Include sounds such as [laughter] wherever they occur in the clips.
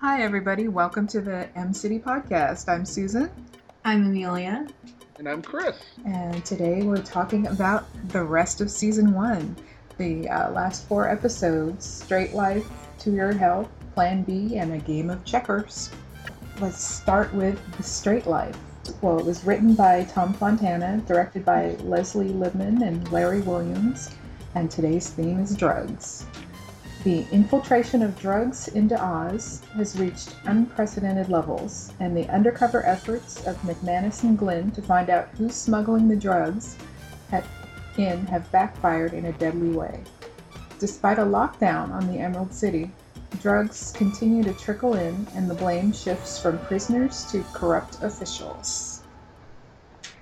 Hi, everybody. Welcome to the Em City Podcast. I'm Susan. I'm Amelia. And I'm Chris. And today we're talking about the rest of season one the uh, last four episodes Straight Life, To Your Health, Plan B, and a game of checkers. Let's start with The Straight Life. Well, it was written by Tom Fontana, directed by Leslie Libman and Larry Williams, and today's theme is drugs. The infiltration of drugs into Oz has reached unprecedented levels, and the undercover efforts of McManus and Glynn to find out who's smuggling the drugs in have backfired in a deadly way. Despite a lockdown on the Emerald City, drugs continue to trickle in, and the blame shifts from prisoners to corrupt officials.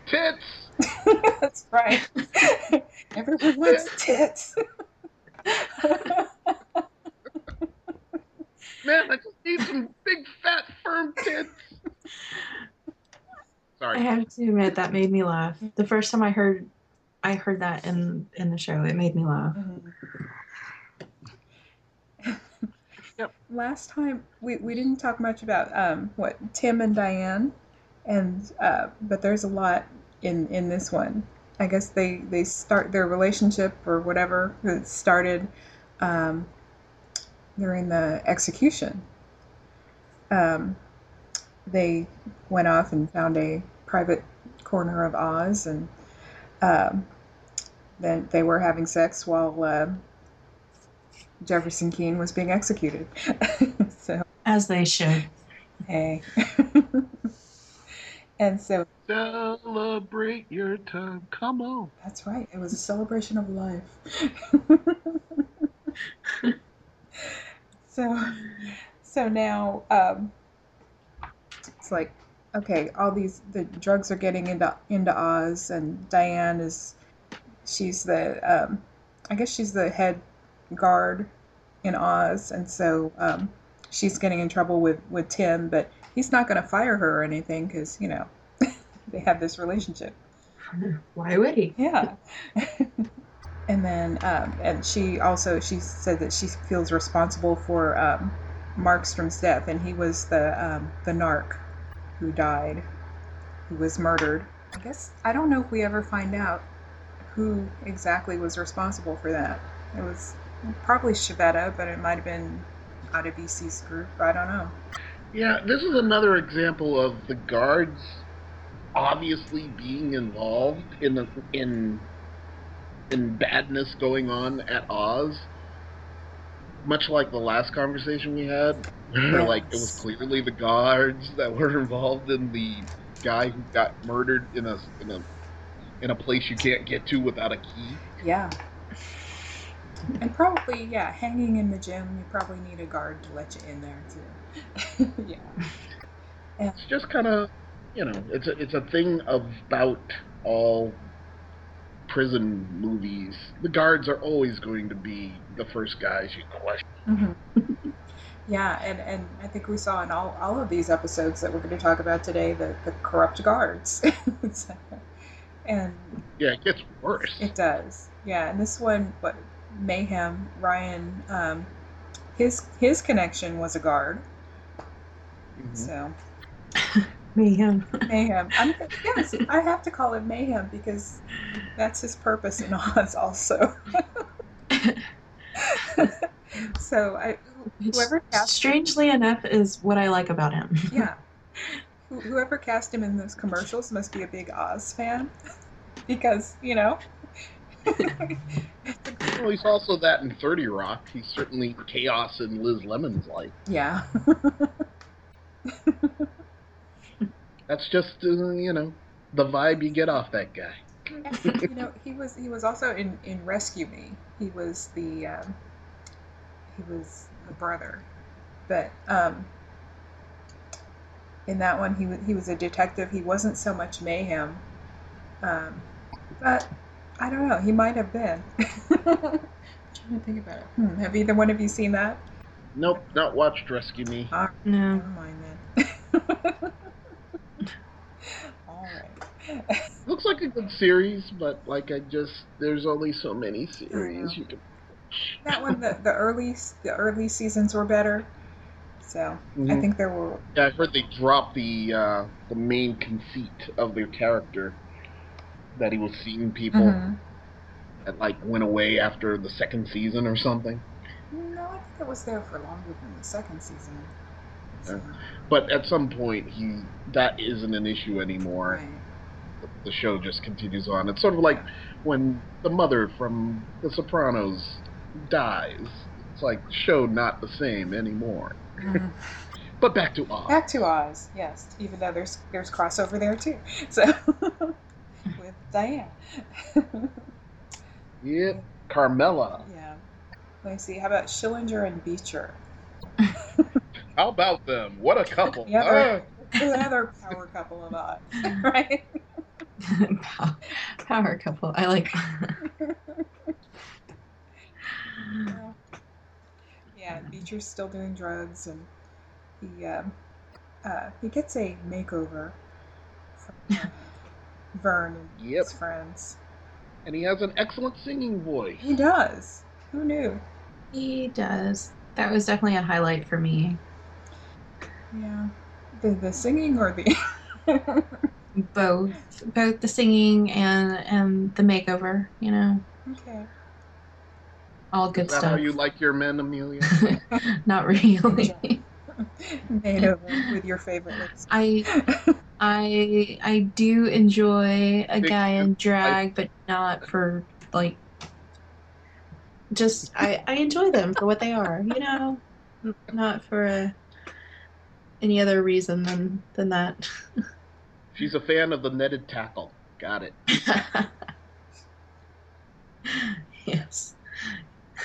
Tits! [laughs] That's right. [laughs] Everyone wants tits. [laughs] Man, I just need some big, fat, firm tits. Sorry. I have to admit that made me laugh. The first time I heard I heard that in in the show, it made me laugh. [laughs] Yep. Last time we, we didn't talk much about um, what Tim and Diane, and uh, but there's a lot in in this one. I guess they they start their relationship or whatever that started um, during the execution. Um, they went off and found a private corner of Oz, and um, then they were having sex while uh, Jefferson Keane was being executed. [laughs] so, As they should. hey. [laughs] and so Celebrate your time. Come on. that's right, it was a celebration of life. [laughs] so, [laughs] so now um, it's like, okay, all these the drugs are getting into into Oz, and Diane is, she's the, um, I guess she's the head guard in Oz, and so um, she's getting in trouble with with Tim, but he's not going to fire her or anything because you know [laughs] they have this relationship. [laughs] Why would he? Yeah. And then, um, and she also she said that she feels responsible for um, Markstrom's death, and he was the um, the narc who died, who was murdered. I guess I don't know if we ever find out who exactly was responsible for that. It was probably Schibetta, but it might have been out of EC's group. I don't know. Yeah, this is another example of the guards obviously being involved in the in in badness going on at Oz. Much like the last conversation we had, where like it was clearly the guards that were involved in the guy who got murdered in a in a in a place you can't get to without a key. Yeah. And probably, yeah, hanging in the gym, you probably need a guard to let you in there too. [laughs] yeah. It's just kind of, you know, it's a it's a thing about all prison movies. The guards are always going to be the first guys you question. hmm [laughs] yeah, and, and I think we saw in all, all of these episodes that we're going to talk about today the, the corrupt guards. [laughs] And Yeah, it gets worse. it does. Yeah, and this one, what Mayhem Ryan, um, his his connection was a guard. Mhm. So [laughs] Mayhem. Mayhem. I'm, [laughs] yes, I have to call him Mayhem because that's his purpose in Oz, also. [laughs] so, I, whoever cast Strangely enough is what I like about him. yeah, [laughs] whoever cast him in those commercials must be a big Oz fan because you know. Well, he's also that in Thirty Rock. He's certainly chaos in Liz Lemon's life. yeah. That's just uh, you know the vibe you get off that guy. [laughs] you know, [laughs] he was he was also in in Rescue Me. He was the um, he was the brother, but um, in that one he was he was a detective. He wasn't so much mayhem, um, but I don't know. He might have been. I'm [laughs] trying to think about it. Hmm, have either one of you seen that? Nope, not watched Rescue Me. All right, No. never mind then. Looks like a good series, but like I just there's only so many series you can. that one the, the early the early seasons were better So I Mhm. think there were Yeah, I heard they dropped the uh, the main conceit of their character that he was seeing people Mhm. that like went away after the second season or something. No, I think it was there for longer than the second season. So, But at some point, he that isn't an issue anymore. right. The, show just continues on. It's sort of like when the mother from The Sopranos dies. It's like the show not the same anymore. Mhm. But back to Oz. Back to Oz, yes. Even though there's there's crossover there too. So [laughs] with Diane. [laughs] Yep, Carmela. yeah. Let me see. How about Schillinger and Beecher? How about them? What a couple! [laughs] Yeah, Ah. Another power couple of Oz, right? Pow- [laughs] Power couple. I like. [laughs] yeah, Beecher's still doing drugs, and he um, uh, he gets a makeover from uh, [laughs] Vern and Yep. his friends. and he has an excellent singing voice. He does. Who knew? he does. That was definitely a highlight for me. Yeah. The the singing or the Both, both the singing and and the makeover. You know, okay. all good Is that stuff. how you like your men, Amelia? [laughs] Not really. [laughs] Made over with your favorite lips. I I I do enjoy a Big guy in soup drag, but not for like. Just I I enjoy them for what they are, you know, not for uh, any other reason than than that. [laughs] She's a fan of the netted tackle. Got it. [laughs] yes.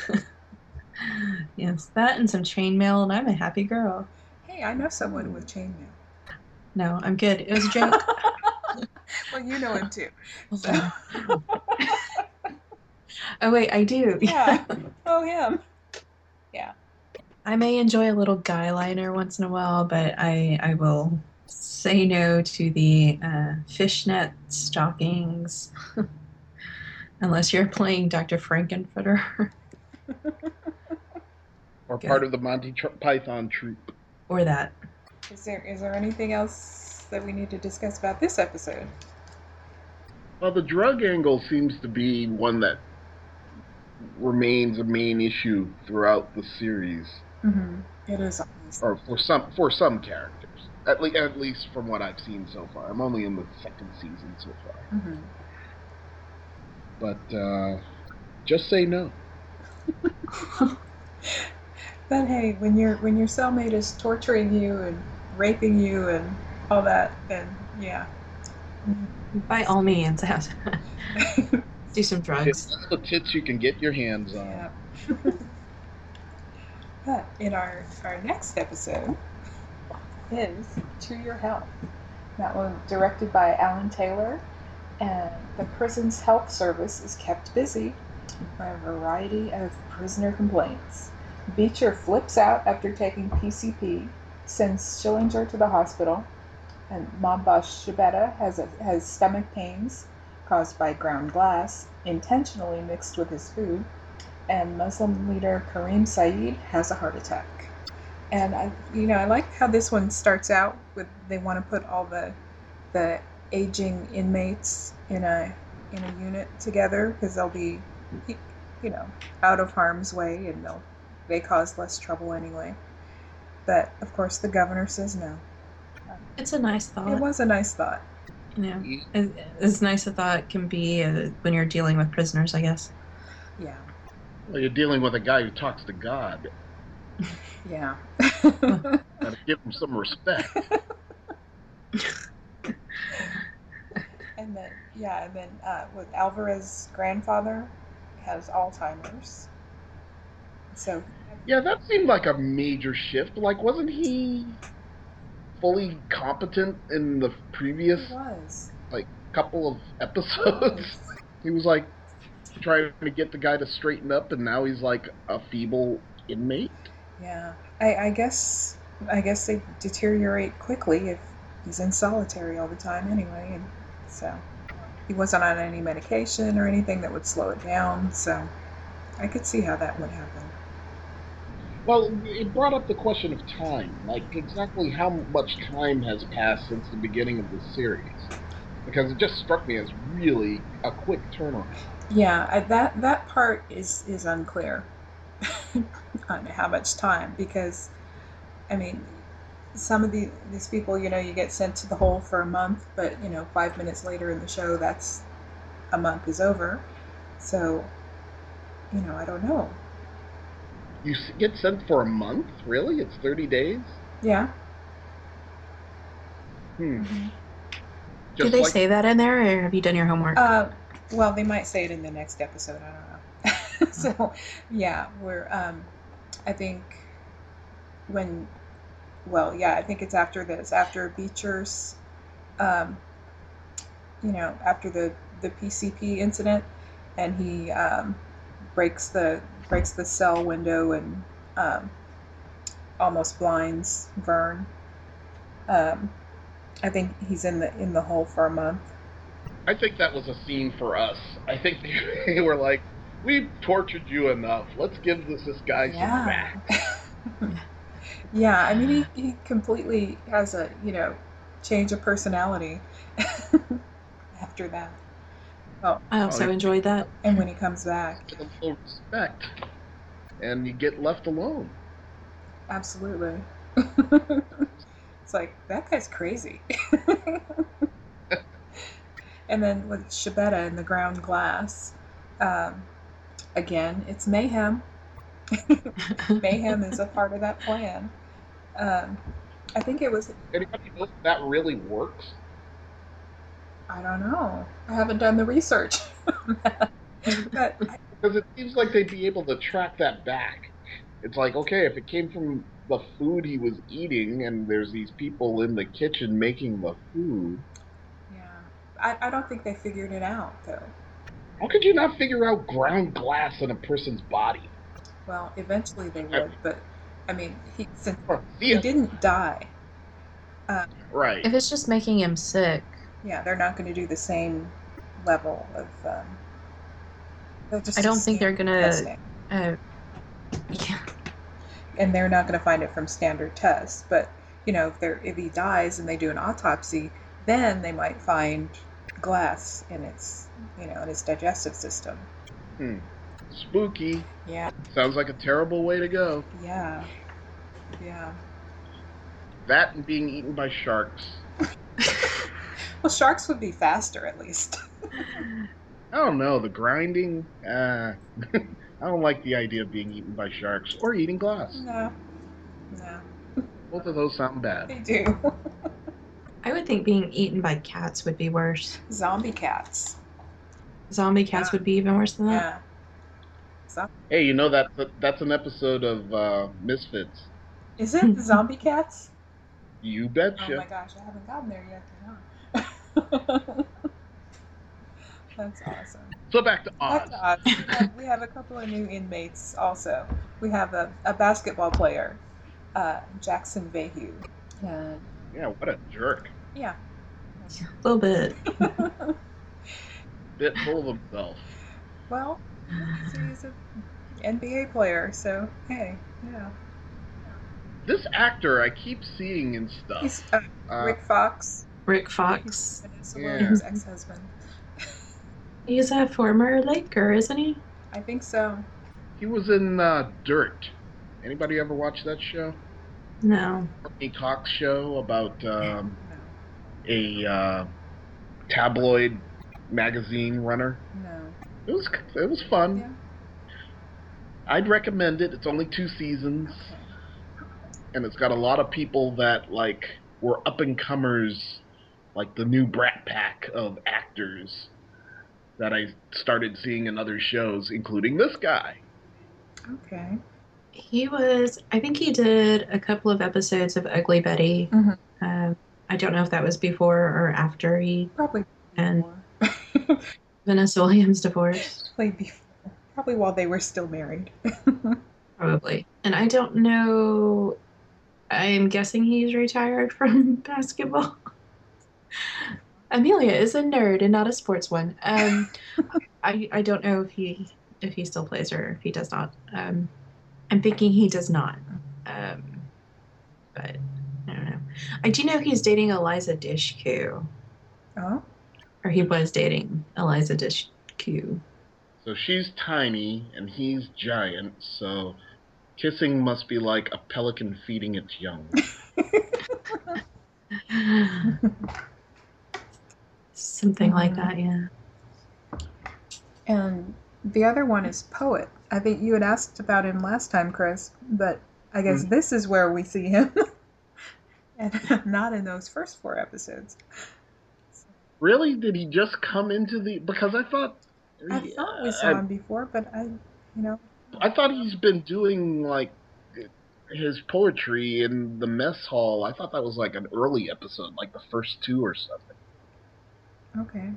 [laughs] yes, that and some chainmail, and I'm a happy girl. Hey, I know someone with chainmail. No, I'm good. It was a joke. [laughs] well, you know him too. So, oh wait, I do. yeah. Oh, him. Yeah. I may enjoy a little guy liner once in a while, but I I will say no to the uh, fishnet stockings, [laughs] unless you're playing Dr. Frank-N-Furter [laughs] Or Good. part of the Monty Tr- Python troupe. or that. Is there is there anything else that we need to discuss about this episode? Well, the drug angle seems to be one that remains a main issue throughout the series, Mm-hmm. It is. obvious. or for some for some characters. At, le- at least from what I've seen so far. I'm only in the second season so far. Mhm. But uh, just say no. [laughs] But hey, when your when your cellmate is torturing you and raping you and all that, then yeah. By all means, have [laughs] do some drugs. It's all the tits you can get your hands on. Yeah. [laughs] but in our our next episode is To Your Health. That one directed by Alan Taylor, and the prison's health service is kept busy by a variety of prisoner complaints. Beecher flips out after taking PCP, sends Schillinger to the hospital, and mob boss has a, has stomach pains caused by ground glass intentionally mixed with his food, and Muslim leader Karim Saeed has a heart attack. And I, you know, I like how this one starts out with they want to put all the the aging inmates in a in a unit together because they'll be, you know, out of harm's way and they'll they cause less trouble anyway. But of course, the governor says no. It's a nice thought. It was a nice thought. You know, as, as nice a thought can be uh, when you're dealing with prisoners, I guess. Yeah, Well, you're dealing with a guy who talks to God. Yeah. Gotta give him some respect. And then, yeah, and then uh, with Alvarez's grandfather has Alzheimer's. So, Yeah, that seemed like a major shift. Like, wasn't he fully competent in the previous he was. couple of episodes? [laughs] he was like trying to get the guy to straighten up, and now he's like a feeble inmate. Yeah, I, I guess I guess they deteriorate quickly if he's in solitary all the time anyway, and so he wasn't on any medication or anything that would slow it down. So I could see how that would happen. Well, it brought up the question of time. Like, exactly how much time has passed since the beginning of the series? Because it just struck me as really a quick turnaround. Yeah, that that part is is unclear on how much time because, I mean, some of the, these people, you know, you get sent to the hole for a month, but you know, five minutes later in the show, that's a month is over. So, you know, I don't know. You get sent for a month? Really? It's 30 days? Yeah. Hmm. Do Just they like, say that in there, or have you done your homework? Uh, well, they might say it in the next episode. I don't know. [laughs] so, yeah, we're. Um, I think when, well, yeah, I think it's after this, after Beecher's, um, you know, after the the PCP incident, and he um, breaks the breaks the cell window and um, almost blinds Vern. Um, I think he's in the in the hole for a month. I think that was a scene for us. I think [laughs] they were like, we've tortured you enough. Let's give this, this guy some back. [laughs] yeah, I mean, he, he completely has a, you know, change of personality [laughs] after that. Oh, I also oh, enjoyed that. and when he comes back, Give them full respect. And you get left alone. absolutely. [laughs] it's like, that guy's crazy. and then with Schibetta and the ground glass, um, again, it's mayhem. [laughs] mayhem is a part of that plan. Um, I think it was Anybody know if that really works? I don't know. I haven't done the research. [laughs] but Because it seems like they'd be able to track that back. It's like, okay, if it came from the food he was eating and there's these people in the kitchen making the food, yeah, I, I don't think they figured it out though. How could you not figure out ground glass in a person's body? Well, eventually they would, but I mean, he since he didn't die. Right. If it's just making him sick, Yeah, they're not going to do the same level of. Um, they'll just I don't think they're gonna- uh, yeah, and they're not going to find it from standard tests. But you know, if they're if he dies and they do an autopsy, then they might find glass in its you know in its digestive system. Hmm. Spooky. Yeah, Sounds like a terrible way to go. yeah, yeah. That and being eaten by sharks. [laughs] Well, sharks would be faster at least. [laughs] I don't know, the grinding. Uh, [laughs] I don't like the idea of being eaten by sharks or eating glass. no, no, Both of those sound bad. they do. I would think being eaten by cats would be worse. Zombie cats. Zombie cats Yeah. would be even worse than that. Yeah. So, Hey, you know that that's an episode of uh, Misfits. is it the [laughs] zombie cats? You betcha. Oh my betcha. gosh, I haven't gotten there yet. Huh? [laughs] That's awesome. so back to Oz. That's awesome. We have, we have a couple of new inmates also. We have a, a basketball player, uh, Jackson Vahue. And Yeah, what a jerk. yeah. A little bit. [laughs] Bit full of himself. well, he's an NBA player, so hey, yeah. This actor I keep seeing in stuff. He's uh, Uh, Rick Fox. Rick He's Fox. Vanessa Yeah. Ex-husband. [laughs] He's a former Laker, isn't he? I think so. he was in uh, Dirt. Anybody ever watch that show? No. Courteney Cox show about um, a uh, tabloid magazine runner. no. It was it was fun. Yeah. I'd recommend it. It's only two seasons, Okay. and it's got a lot of people that like were up and comers, like the new Brat Pack of actors that I started seeing in other shows, including this guy. Okay. He was, I think he did a couple of episodes of Ugly Betty. Mhm. Um, I don't know if that was before or after he Probably And- [laughs] Vanessa Williams divorced. Probably before. Probably while they were still married. [laughs] Probably. And I don't know. I'm guessing he's retired from [laughs] basketball. Amelia is a nerd and not a sports one. Um, I I don't know if he if he still plays or if he does not. Um, I'm thinking he does not. Um, but I don't know. I do know he's dating Eliza Dushku. Oh, or he was dating Eliza Dushku. So she's tiny and he's giant, so kissing must be like a pelican feeding its young. [laughs] Something like that, yeah. and the other one is Poet. I think you had asked about him last time, Chris, but I guess Mhm. this is where we see him. [laughs] and not in those first four episodes. Really? Did he just come into the? Because I thought. I thought we saw I, him before, but I, you know, I thought he's been doing like his poetry in the mess hall. I thought that was like an early episode, like the first two or something. okay.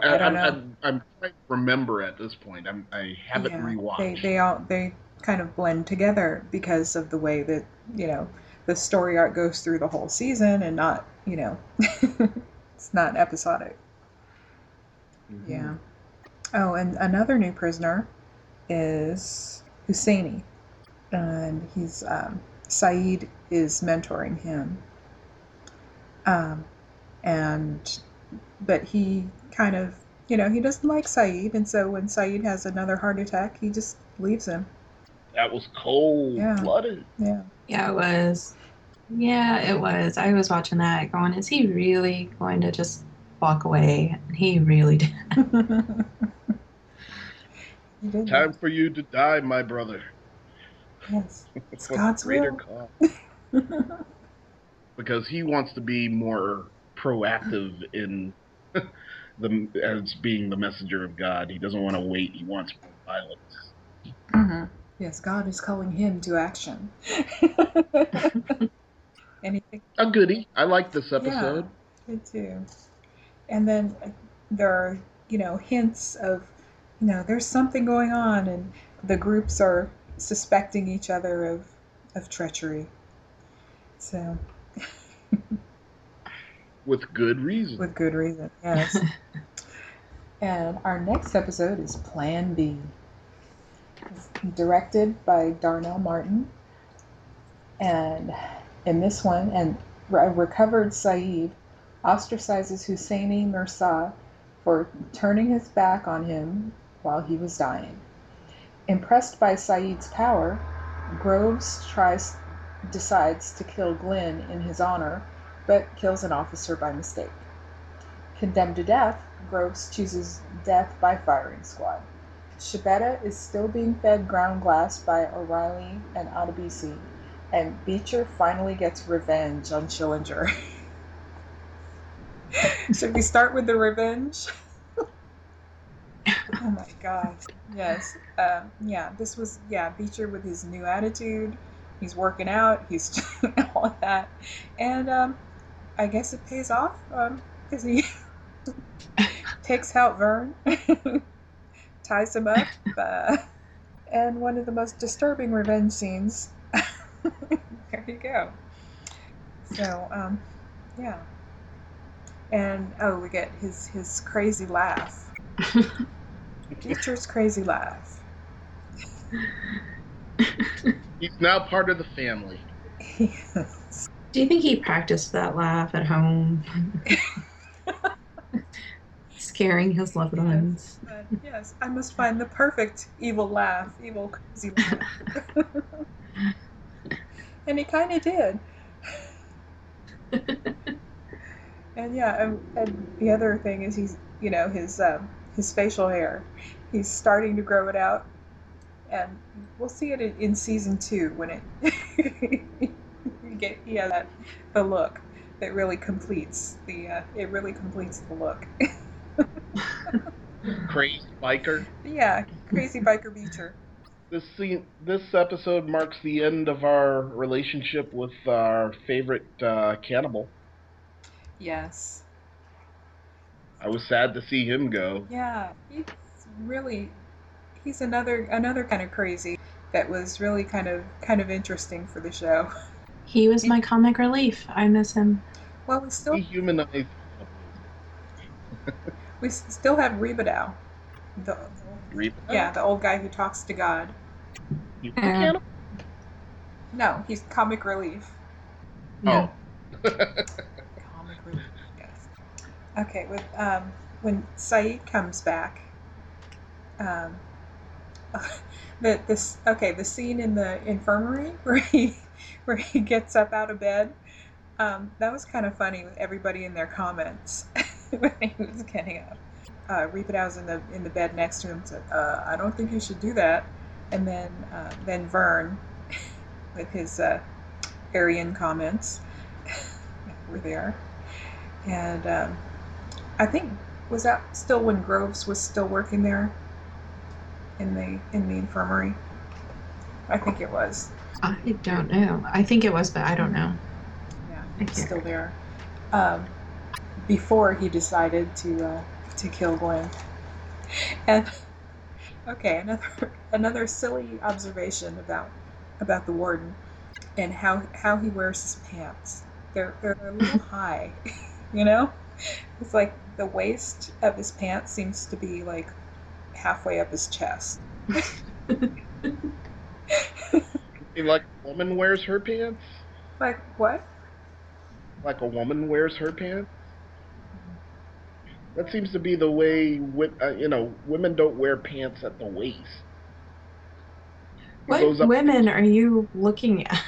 But I I, don't I'm, know. I'm, trying to remember at this point. I'm, I haven't Yeah, rewatched. They they all they kind of blend together because of the way that you know the story arc goes through the whole season and not you know [laughs] it's not episodic. Mhm. Yeah. Oh, and another new prisoner is Husseini, and he's um, Saeed is mentoring him. Um, and but he kind of you know he doesn't like Saeed, and so when Saeed has another heart attack, he just leaves him. That was cold Yeah. blooded. Yeah. Yeah, it was. Yeah, it was. I was watching that going, is he really going to just walk away? And he really did. [laughs] he did. Time for you to die, my brother. Yes. [laughs] It's God's greater will. [laughs] because he wants to be more proactive in the as being the messenger of God. He doesn't want to wait. He wants more violence. Mhm. Yes, God is calling him to action. [laughs] Anything? A goodie. I like this episode. Yeah, me too. And then uh, there are, you know, hints of, you know, there's something going on, and the groups are suspecting each other of, of treachery. So, With good reason. with good reason, yes. [laughs] and our next episode is Plan B. It's directed by Darnell Martin. And in this one, and a recovered Saeed ostracizes Husseini Mirza for turning his back on him while he was dying. Impressed by Saeed's power, Groves tries decides to kill Glynn in his honor, but kills an officer by mistake. Condemned to death, Groves chooses death by firing squad. Schibetta is still being fed ground glass by O'Reily and Adebisi, and Beecher finally gets revenge on Schillinger. [laughs] Should we start with the revenge? [laughs] oh my god. Yes. Um, yeah, this was, yeah, Beecher with his new attitude. He's working out, he's doing [laughs] all that. And um, I guess it pays off because he [laughs] takes out Vern, [laughs] ties him up, [laughs] uh, and one of the most disturbing revenge scenes. there you go. So, um, yeah. And oh, we get his his crazy laugh. Beecher's crazy laugh. He's now part of the family. Yes. Do you think he practiced that laugh at home? [laughs] Scaring his loved ones. But yes, I must find the perfect evil laugh, evil crazy laugh. [laughs] and he kind of did. and yeah, and, and the other thing is he's, you know, his um, his facial hair. He's starting to grow it out, and we'll see it in, in season two when it [laughs] get yeah that the look that really completes the uh, it really completes the look. [laughs] Crazy biker. yeah, crazy biker Beecher. This scene, this episode marks the end of our relationship with our favorite uh, cannibal. Yes. I was sad to see him go. Yeah, he's really he's another another kind of crazy that was really kind of kind of interesting for the show. [laughs] He was my comic relief. I miss him. Well, we still He humanized. we still have Rebadow, the Reap. yeah the old guy who talks to God. He's Yeah. No, he's comic relief. Yeah. Oh. [laughs] Comic relief. Yes. Okay. With um, when Saeed comes back, um, [laughs] the this okay the scene in the infirmary [laughs] where he [laughs] where he gets up out of bed. Um, that was kind of funny with everybody in their comments [laughs] when he was getting up. Uh, Rebadow was in the in the bed next to him said, uh, "I don't think you should do that." And then uh, then Vern, [laughs] with his uh, Aryan comments, were there, and um, I think was that still when Groves was still working there in the in the infirmary. I think it was. I don't know. I think it was, but I don't know. Yeah, I he's still there. Um, before he decided to uh, to kill Glynn. [laughs] And okay, another another silly observation about about the warden and how how he wears his pants. They're they're a little [laughs] high, [laughs] you know. It's like the waist of his pants seems to be like halfway up his chest. Like a woman wears her pants? Like what? Like a woman wears her pants? That seems to be the way, uh, you know, women don't wear pants at the waist. What women are you looking at?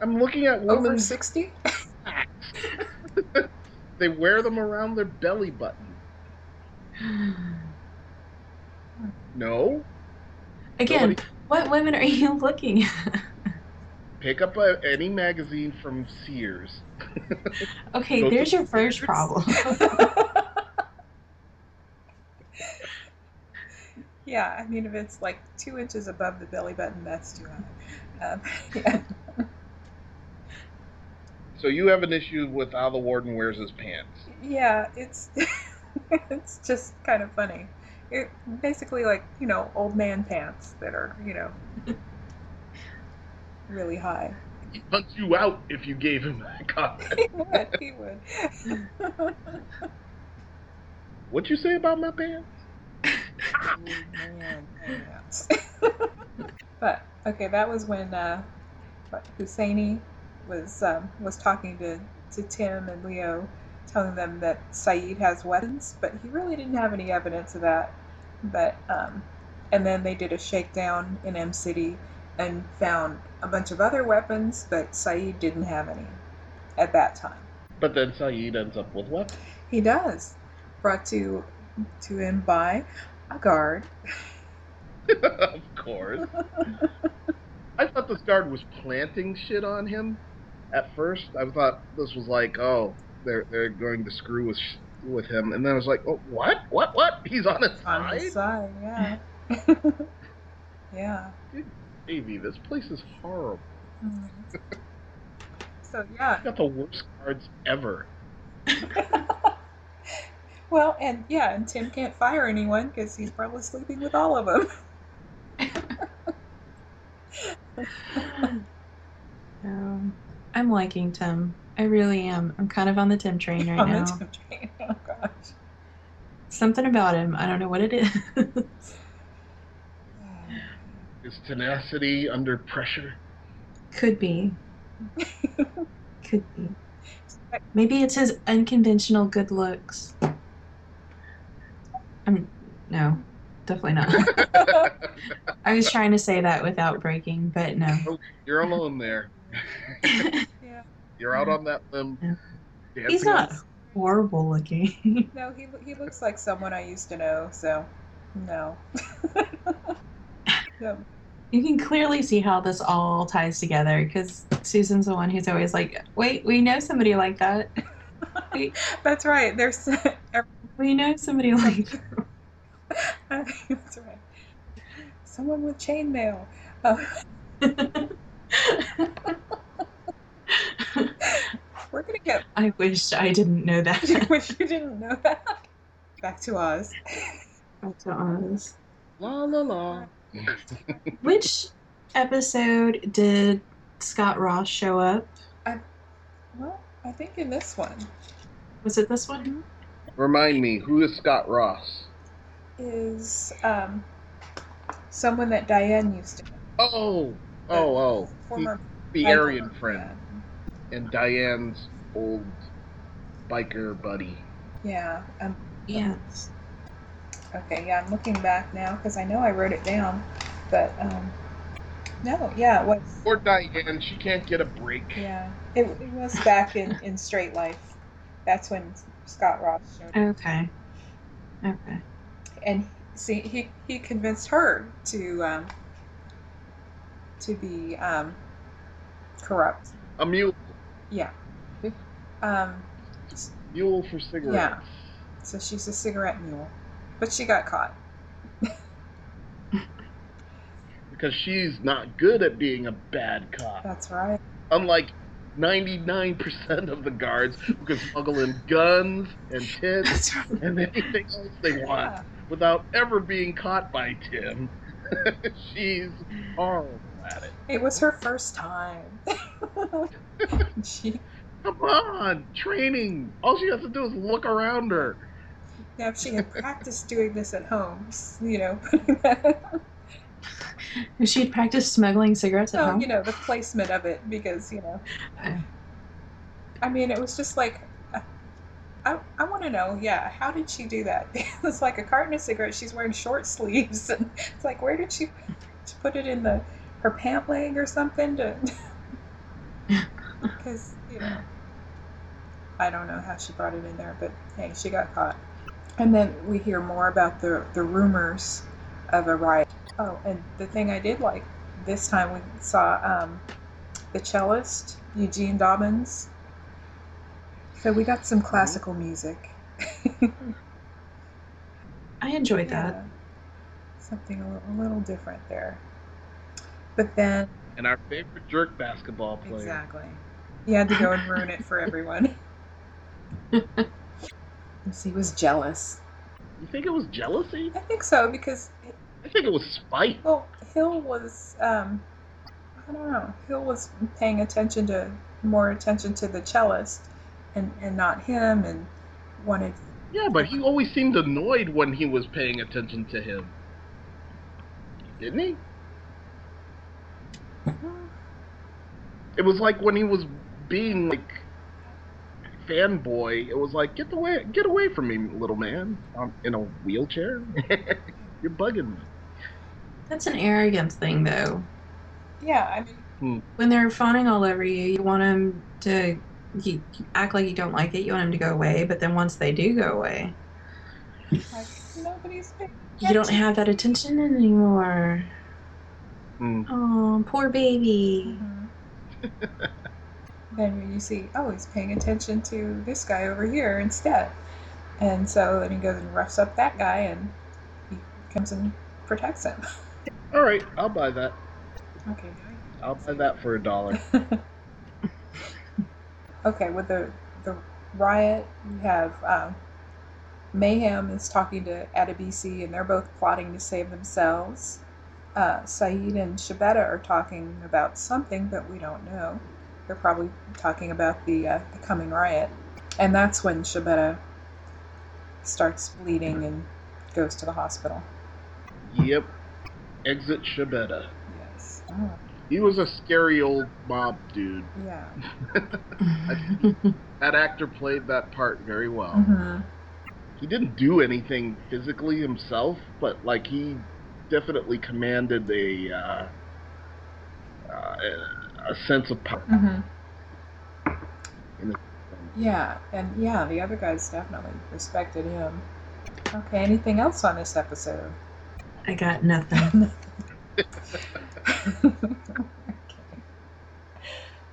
I'm looking at women. Over sixty? [laughs] they wear them around their belly button. [sighs] No? Again, Nobody- what women are you [laughs] looking at? Pick up a, any magazine from Sears. [laughs] Okay, Go there's your first problem. [laughs] yeah, I mean, if it's like two inches above the belly button, that's too high. Um, yeah. So you have an issue with how the warden wears his pants. yeah, it's it's just kind of funny. It basically like you know old man pants that are you know [laughs] really high. He'd punch you out if you gave him that [laughs] comment. He would. He would. [laughs] What'd you say about my pants? Old man pants. but okay, that was when uh, what, Husseini was um, was talking to, to Tim and Leo, telling them that Saeed has weapons, but he really didn't have any evidence of that. But um, and then they did a shakedown in Em City and found a bunch of other weapons, but Saeed didn't have any at that time. But then Saeed ends up with what? He does, brought to to him by a guard. [laughs] of course. I thought this guard was planting shit on him. At first, I thought this was like, oh, they're they're going to screw with sh- with him, and then I was like, oh, what, what, what? He's on his on side. his side, yeah. [laughs] yeah. Dude, Baby, this place is horrible. Mhm. So [laughs] yeah. You got the worst cards ever. [laughs] well, and yeah, and Tim can't fire anyone because he's probably sleeping with all of them. Um, I'm liking Tim. I really am. I'm kind of on the Tim train right [laughs] on now. the Tim train. Oh gosh. Something about him. I don't know what it is. His tenacity under pressure. Could be. Could be. Maybe it's his unconventional good looks. I'm no, definitely not. [laughs] I was trying to say that without breaking, but no. Oh, you're alone there. [laughs] yeah. You're out on that limb. Yeah. dancing He's not horrible looking. [laughs] No, he he looks like someone I used to know. So, no. [laughs] no. You can clearly see how this all ties together because Susan's the one who's always like, "Wait, we know somebody like that. [laughs] That's right. There's. We know somebody like." that." That's right. Someone with chainmail. Uh, we're gonna get. I wish I didn't know that. [laughs] I that. wish you didn't know that. Back to Oz. Back to Oz. La la la. Which episode did Scott Ross show up? I, well, I think in this one Was it this one? Remind me, who is Scott Ross? is um, someone that Diane used to know. Oh, oh, oh. Former The biker, Aryan friend and Diane's old biker buddy. Yeah. yeah. Um, Yeah. Okay, yeah, I'm looking back now because I know I wrote it down, but um, no, yeah, it was Poor Diane, she can't get a break. yeah, it, it was back in in Straight Life. That's when Scott Ross showed up, Okay. Okay. and see, he he convinced her to um to be um corrupt. A mule, Yeah. Um. mule for cigarettes. Yeah. So she's a cigarette mule, but she got caught. [laughs] Because she's not good at being a bad cop. That's right. Unlike 99% of the guards who can smuggle in guns and tits right. and anything else they want Yeah. without ever being caught by Tim. [laughs] she's horrible at it. It was her first time. [laughs] she, Come on, training. All she has to do is look around her. yeah, if she had practiced doing this at home, you know, [laughs] putting that, [laughs] She had practiced smuggling cigarettes at no, home. you know, the placement of it, because you know, Okay. I mean, it was just like, uh, I, I want to know, yeah, how did she do that? It's like a carton of cigarettes. She's wearing short sleeves, and it's like, where did she, she put it in the her pant leg or something to? [laughs] Because you know, I don't know how she brought it in there, but hey, she got caught. And then we hear more about the the rumors of a riot. Oh, and the thing I did like this time we saw um, the cellist Eugene Dobbins. So we got some classical music. I enjoyed that. Yeah. Something a little, a little different there. But then, And our favorite jerk basketball player. exactly, he had to go and ruin it for everyone. [laughs] he was jealous. You think it was jealousy? I think so because I think it was spite. well, Hill was um, I don't know. Hill was paying attention to more attention to the cellist, and and not him, and wanted. Yeah, but he always seemed annoyed when he was paying attention to him. Didn't he? It was like when he was being like fanboy. It was like get away, get away from me, little man. I'm in a wheelchair. [laughs] You're bugging me. That's an arrogance thing, though. Yeah, I mean, hmm. When they're fawning all over you, you want them to you, act like you don't like it. You want them to go away, but then once they do go away, like nobody's. you don't have that attention anymore. Hmm. Oh, poor baby. Mhm. [laughs] then when you see, oh, he's paying attention to this guy over here instead. And so then he goes and roughs up that guy and he comes and protects him. [laughs] All right, I'll buy that. Okay. I'll buy that for a dollar. [laughs] okay, with the the riot, you have um, Mayhem is talking to Adebisi, and they're both plotting to save themselves. Uh, Saeed and Schibetta are talking about something, but we don't know. They're probably talking about the uh, the coming riot, and that's when Schibetta starts bleeding and goes to the hospital. Yep. Exit Schibetta. Yes. Oh, He was a scary old mob dude. yeah. [laughs] That actor played that part very well. hmm He didn't do anything physically himself, but like he definitely commanded a uh, uh, a sense of power. hmm Yeah, and yeah, the other guys definitely respected him. Okay, anything else on this episode? I got nothing. [laughs] okay.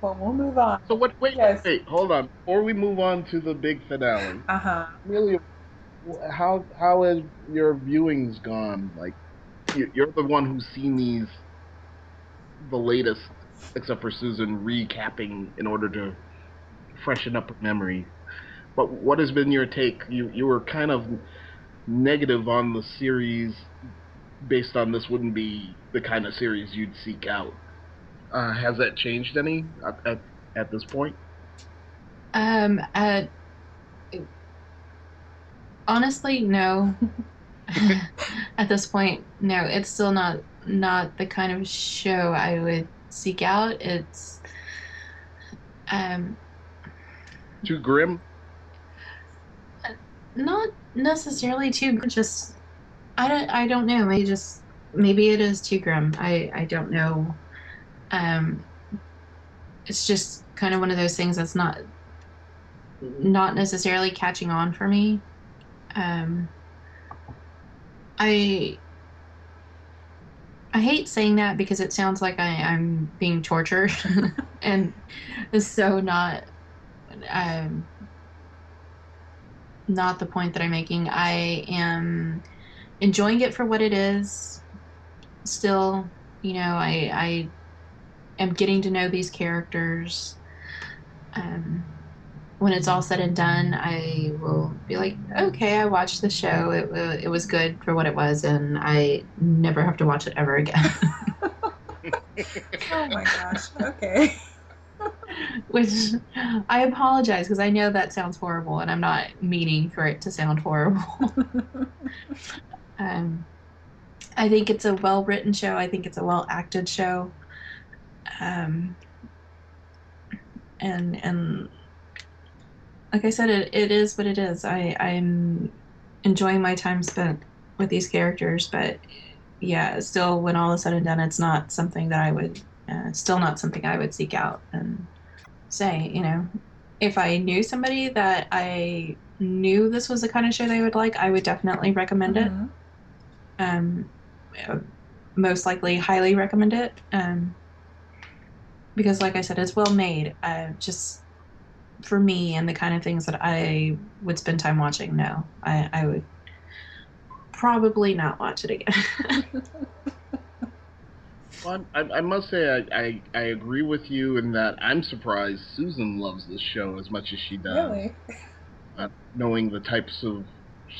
Well, we'll move on. So what? Wait, Yes. wait, hold on. Before we move on to the big finale, Uh huh. Amelia, wh- how how has your viewings gone? Like, you- you're the one who's seen these, the latest, except for Susan recapping in order to freshen up memory. But what has been your take? You you were kind of negative on the series, based on this wouldn't be the kind of series you'd seek out. Uh, has that changed any at, at, at this point? Um, uh, honestly, no. [laughs] [laughs] At this point, no. It's still not not the kind of show I would seek out. It's um Too grim. not necessarily too just I don't I don't know. Maybe just maybe it is too grim. I I don't know. Um it's just kind of one of those things that's not not necessarily catching on for me. Um I I hate saying that because it sounds like I, I'm being tortured [laughs] and so not um not the point that I'm making. I am enjoying it for what it is. Still, you know, I I am getting to know these characters. Um, when it's all said and done, I will be like, okay, I watched the show. It it was good for what it was, and I never have to watch it ever again. [laughs] Oh my gosh. Okay. [laughs] Which I apologize because I know that sounds horrible, and I'm not meaning for it to sound horrible. [laughs] Um, I think it's a well written show. I think it's a well acted show. Um, and and like I said, it, it is what it is. I I'm enjoying my time spent with these characters, but yeah, still, when all is said and done, it's not something that I would. Uh, still not something I would seek out and say. You know, if I knew somebody that I knew this was the kind of show they would like, I would definitely recommend it Mhm. um, most likely highly recommend it um, because like i said it's well made uh, just for me and the kind of things that i would spend time watching no i, I would probably not watch it again [laughs] Well, I, I must say I, I, I agree with you in that I'm surprised Susan loves this show as much as she does. Really? Uh, knowing the types of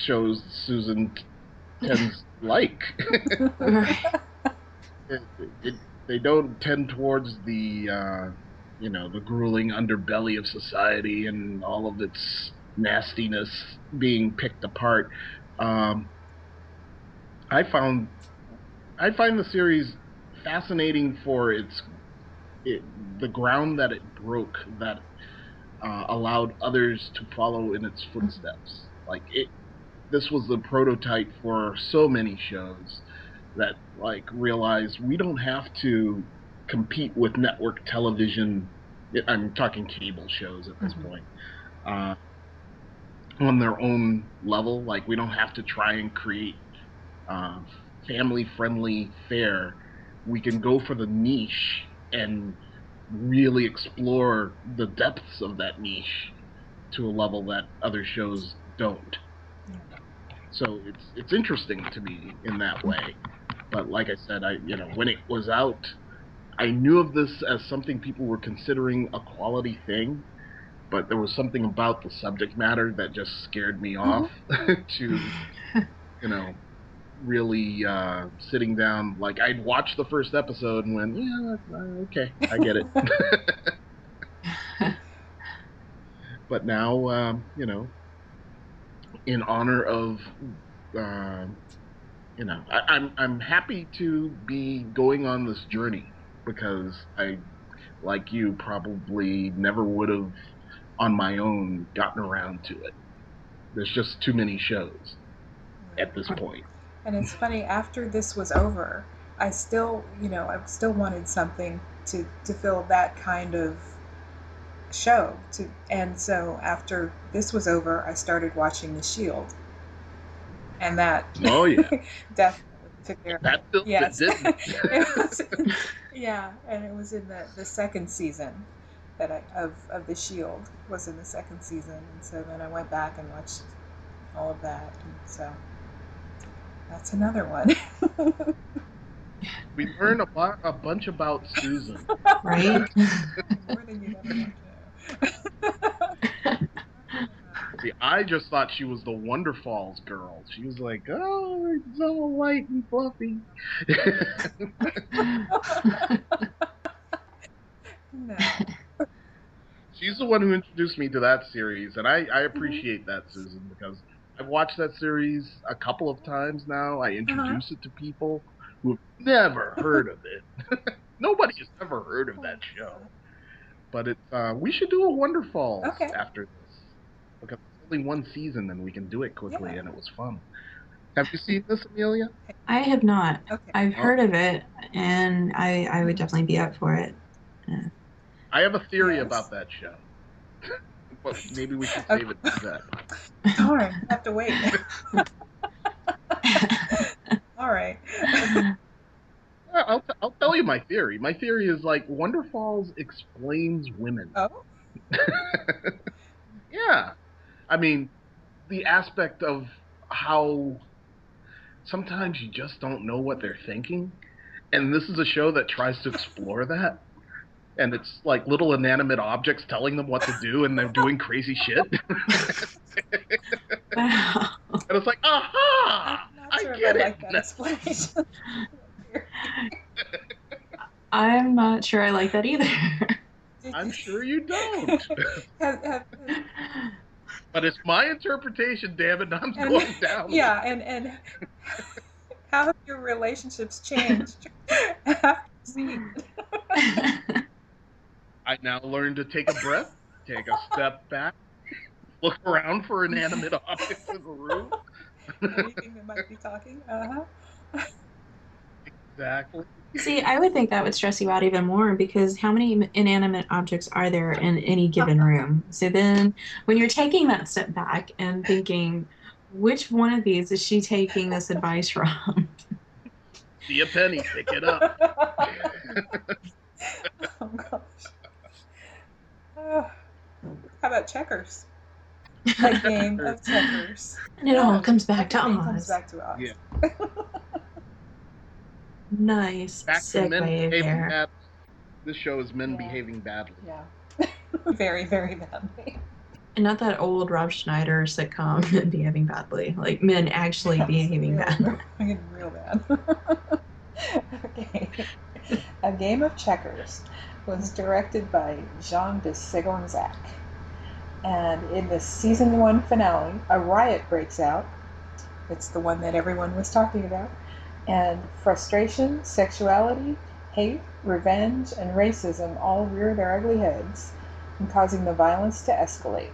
shows Susan t- tends to [laughs] like. Right. [laughs] it, it, they don't tend towards the uh, you know the grueling underbelly of society and all of its nastiness being picked apart. Um, I found I find the series fascinating for its it, the ground that it broke that uh, allowed others to follow in its footsteps. Like it, this was the prototype for so many shows that like realize we don't have to compete with network television. I'm talking cable shows at this Mhm. point. Uh, on their own level, like we don't have to try and create uh, family-friendly fare. We can go for the niche and really explore the depths of that niche to a level that other shows don't. So it's it's interesting to me in that way. But like I said, I you know when it was out, I knew of this as something people were considering a quality thing, but there was something about the subject matter that just scared me off [laughs] to you know really uh, sitting down. Like I'd watch the first episode and went, yeah, uh, okay, I get it. [laughs] but now, um, you know, in honor of, uh, you know, I, I'm I'm happy to be going on this journey because I, like you, probably never would have on my own gotten around to it. There's just too many shows at this point. And it's funny, after this was over, I still, you know, I still wanted something to, to fill that kind of show. To and so after this was over, I started watching The Shield, and that Oh yeah, [laughs] definitely took care that filled Yes. it, didn't [laughs] It was- yeah, and it was in the, the second season that I of of The Shield was in the second season, and so then I went back and watched all of that, and so that's another one. [laughs] we learn a, lot, a bunch about Susan. right [laughs] More than you'd ever want to know. I just thought she was the Wonder Falls girl. She was like, oh, it's so light and fluffy. no. [laughs] She's the one who introduced me to that series, and I, I appreciate that, Susan, because I've watched that series a couple of times now. I introduce it to people who have never heard of it. [laughs] Nobody has ever heard of that show. But it, uh, we should do a Wonder Falls Okay. after this it's only one season, and we can do it quickly, Yeah. and it was fun. Have you seen this, Amelia? I have not. Okay. I've Oh. heard of it, and I I would definitely be up for it. I have a theory Yes. about that show. [laughs] but maybe we should save it for that. [laughs] Darn, I have to wait. [laughs] All right. I'll, t- I'll tell you my theory. My theory is like Wonder Falls explains women. Oh, yeah. I mean, the aspect of how sometimes you just don't know what they're thinking. And this is a show that tries to explore that. And it's like little inanimate objects telling them what to do, and they're doing crazy shit. [laughs] and it's like, aha! I'm not I sure get it like that now." explanation. [laughs] I'm not sure I like that either. I'm sure you [laughs] don't. have, have, but it's my interpretation, damn it, and I'm And- going down. [laughs] yeah, and and [laughs] how have your relationships changed [laughs] after seeing it? I now learn to take a breath, take a step back, look around for inanimate objects in the room. Anything that might be talking? Uh huh. exactly. See, I would think that would stress you out even more because how many inanimate objects are there in any given room? So then, when you're taking that step back and thinking, which one of these is she taking this advice from? See a penny, pick it up. [laughs] oh gosh. Uh, [sighs] how about checkers? A game of checkers. And it all comes back to Everything comes back to Oz. Yeah. [laughs] Nice Back to men segue behaving there. bad. This show is men Yeah. behaving badly. Yeah. [laughs] very, very badly. And not that old Rob Schneider sitcom, [laughs] Men Behaving Badly. Like men actually behaving real, badly. [laughs] Real, real bad. okay. A Game of Checkers was directed by Jean de Segonzac. And in the season one finale, a riot breaks out. It's the one that everyone was talking about. And frustration, sexuality, hate, revenge, and racism all rear their ugly heads, and causing the violence to escalate.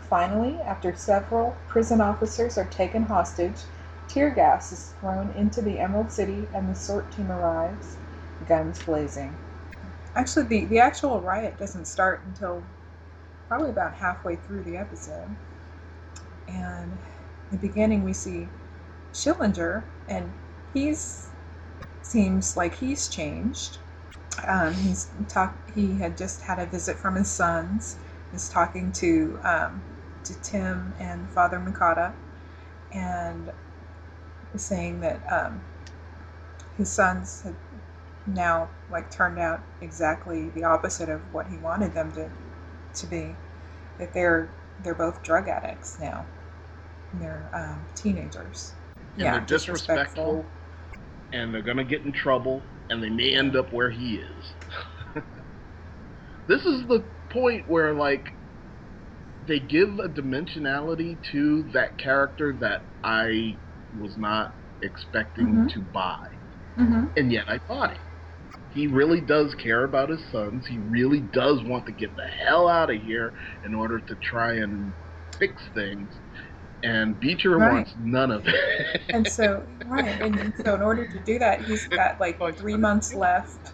Finally, after several prison officers are taken hostage, tear gas is thrown into the Emerald City and the SORT team arrives, guns blazing. Actually, the, the actual riot doesn't start until probably about halfway through the episode. And in the beginning, we see Schillinger, and he's seems like he's changed. Um, he's talk. He had just had a visit from his sons. He's talking to um, to Tim and Father Mukada, and saying that um, his sons had now like turned out exactly the opposite of what he wanted them to to be. That they're they're both drug addicts now. And they're um, teenagers. And they're disrespectful, and they're gonna get in trouble, and they may end up where he is. [laughs] this is the point where like they give a dimensionality to that character that I was not expecting Mhm. to buy. Mm-hmm. and yet I bought it. He really does care about his sons. He really does want to get the hell out of here in order to try and fix things. And Beecher Right. wants none of it. [laughs] And so, right, and so in order to do that, he's got [laughs] like three months left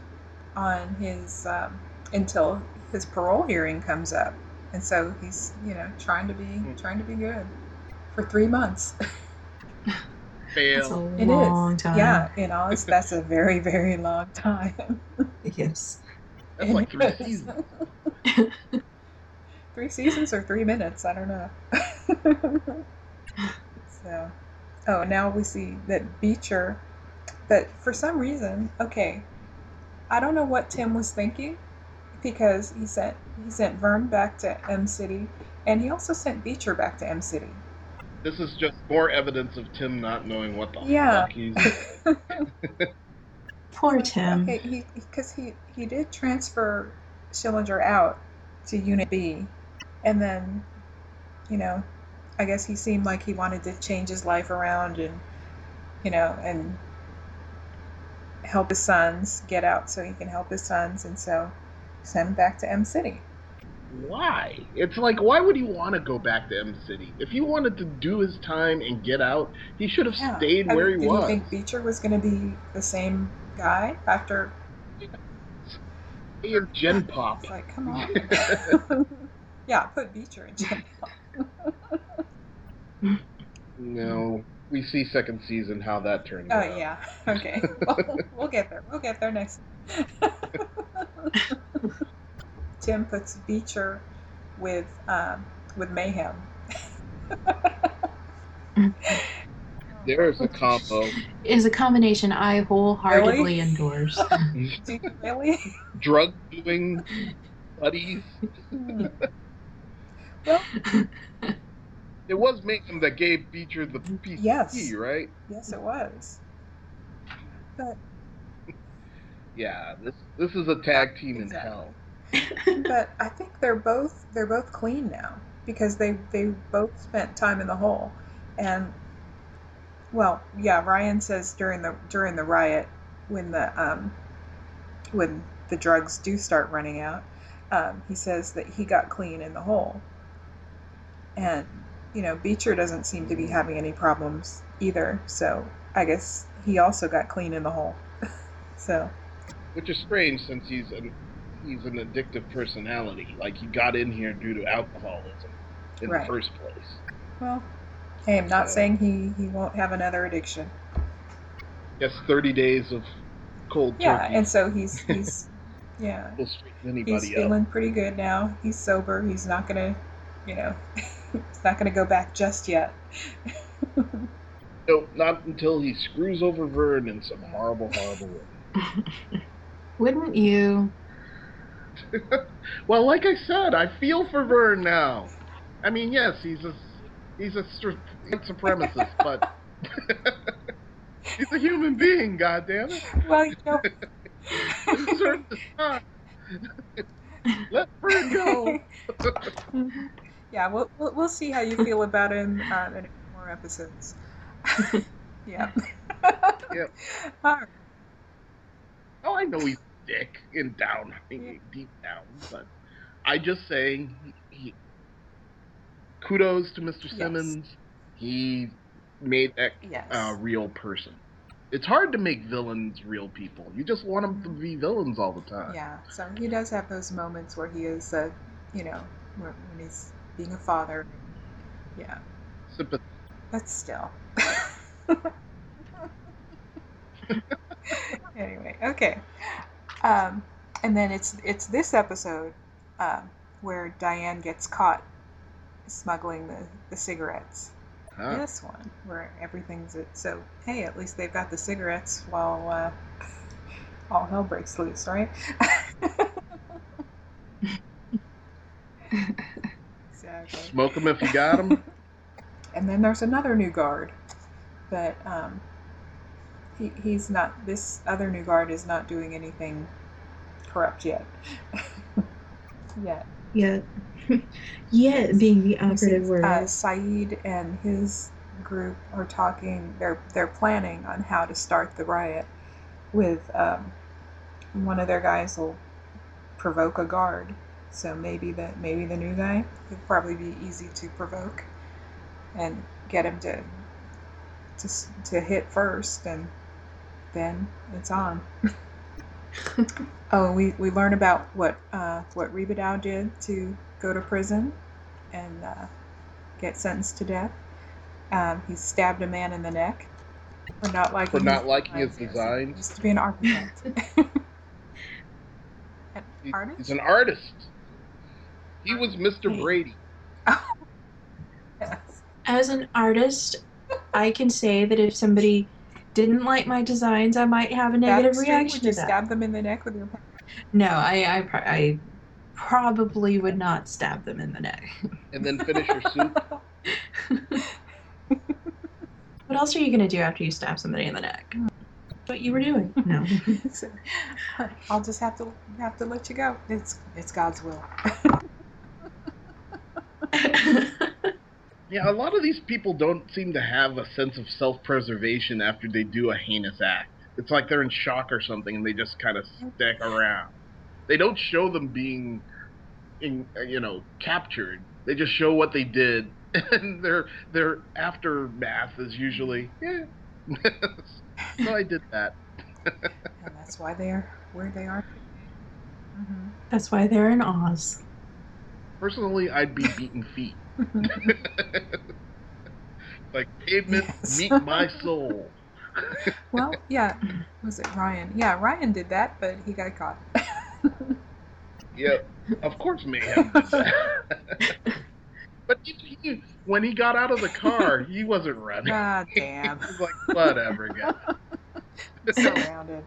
on his um, until his parole hearing comes up, and so he's you know trying to be trying to be good for three months. [laughs] That's a fail. It is, long time. yeah. In Oz, that's a very very long time. Yes. That's like three seasons. three seasons or three minutes, I don't know. So, oh, now we see that Beecher, that for some reason, okay, I don't know what Tim was thinking because he sent he sent Vern back to Em City, and he also sent Beecher back to Em City. This is just more evidence of Tim not knowing what the Yeah. fuck he's [laughs] Poor Tim. Okay, he because he he did transfer Schillinger out to Unit B, and then, you know, I guess he seemed like he wanted to change his life around, and you know, and help his sons get out so he can help his sons, and so send him back to Em City. Why? It's like, why would he want to go back to Em City? If he wanted to do his time and get out, he should have Yeah. stayed I where mean, he did was. you think Beecher was going to be the same guy after? Hey, and Gen Pop. It's like, come on. [laughs] [laughs] yeah, put Beecher in jail. [laughs] no, we see second season how that turns Oh out. Oh yeah. Okay. [laughs] We'll, we'll get there. We'll get there next. [laughs] Tim puts Beecher with um, with Mayhem. [laughs] There's a combo. Is a combination I wholeheartedly Really? endorse. Do you really? Drug doing buddies. Well, It was Mayhem that gave Beecher the PCP, Yes. right? yes, it was. But Yeah, this this is a tag team Exactly. in hell. [laughs] but I think they're both they're both clean now because they they both spent time in the hole, and well, yeah, Ryan says during the during the riot when the um when the drugs do start running out, um, he says that he got clean in the hole, and you know Beecher doesn't seem to be having any problems either, so I guess he also got clean in the hole, [laughs] so. Which is strange since he's an he's an addictive personality. Like he got in here due to alcoholism in Right. the first place. Well, hey, I'm not So- saying he, he won't have another addiction. Yes, thirty days of cold Yeah, turkey and so he's [laughs] he's yeah he's anybody up. feeling pretty good now. He's sober. He's not gonna, you know, [laughs] it's not gonna go back just yet. [laughs] No, not until he screws over Vern in some horrible, horrible way. [laughs] Wouldn't you? Well, like I said, I feel for Vern now. I mean, yes, he's a he's a str- white supremacist, but he's a human being. goddamn it! well, you know, He deserves his time. Let Vern go. Yeah, we'll, we'll we'll see how you [laughs] feel about him uh, in more episodes. [laughs] yeah. [laughs] Yep. All right. Oh, I know he's dick in down, deep down, but I just saying, he, kudos to Mr. Yes. Simmons. He made that Yes. a real person. It's hard to make villains real people. You just want them to be villains all the time. Yeah, so he does have those moments where he is, uh, you know, when he's being a father. Yeah, Sympath- but still. [laughs] anyway, okay. Um, and then it's it's this episode um, where Diane gets caught smuggling the, the cigarettes. huh? This one where everything's at, so hey, at least they've got the cigarettes while uh, all hell breaks loose, right? [laughs] exactly. Smoke them if you got them. [laughs] And then there's another new guard, but um, he, he's not. This other new guard is not doing anything corrupt yet. [laughs] yet. Yet, [laughs] yet being the You see, operative word. Uh, Saeed and his group are talking. They're they're planning on how to start the riot. With um, one of their guys will provoke a guard. So maybe the maybe the new guy would probably be easy to provoke, and get him to to to hit first, and then it's on. [laughs] Oh, we, we learn about what uh, what Rebadow did to go to prison and uh, get sentenced to death. Um, he stabbed a man in the neck for not liking For not his liking his designs. Yes, designs. He used to be an architect. [laughs] [laughs] an He- artist? He's an artist. He was Mr. Hey. Brady. Yes. [laughs] As an artist, I can say that if somebody didn't like my designs, I might have a negative extreme, reaction would you to that. stab them in the neck with your? No, I, I, I probably would not stab them in the neck. And then finish your soup. [laughs] [laughs] What else are you gonna do after you stab somebody in the neck? What you were doing? No. So, I'll just have to have to let you go. It's it's God's will. [laughs] Yeah, a lot of these people don't seem to have a sense of self-preservation after they do a heinous act. It's like they're in shock or something, and they just kind of stick around. They don't show them being, in you know, captured. They just show what they did, [laughs] and their their aftermath is usually yeah. [laughs] so I did that. and that's why they're where they are. Mm-hmm. That's why they're in Oz. Personally, I'd be [laughs] beating feet. [laughs] like pavement, yes. meet my soul. [laughs] well, yeah, was it Ryan? Yeah, Ryan did that, but he got caught. yeah, of course, Mayhem did that. but he, he, when he got out of the car, he wasn't running. Ah, God damn. he was like, whatever, guys. Surrounded.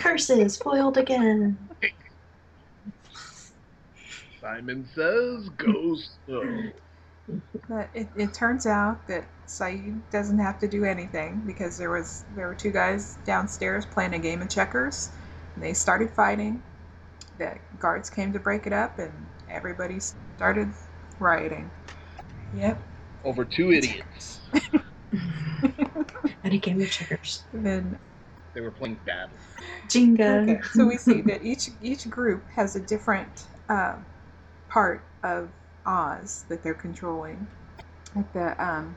Curses foiled again. Simon says, go slow. But it, it turns out that Sayid doesn't have to do anything because there was there were two guys downstairs playing a game of checkers. And they started fighting. The guards came to break it up, and everybody started rioting. Yep. Over two idiots. [laughs] and a game of checkers. And then they were playing bad. Jenga. Okay, so we see that each each group has a different uh, part of Oz that they're controlling. Like the um,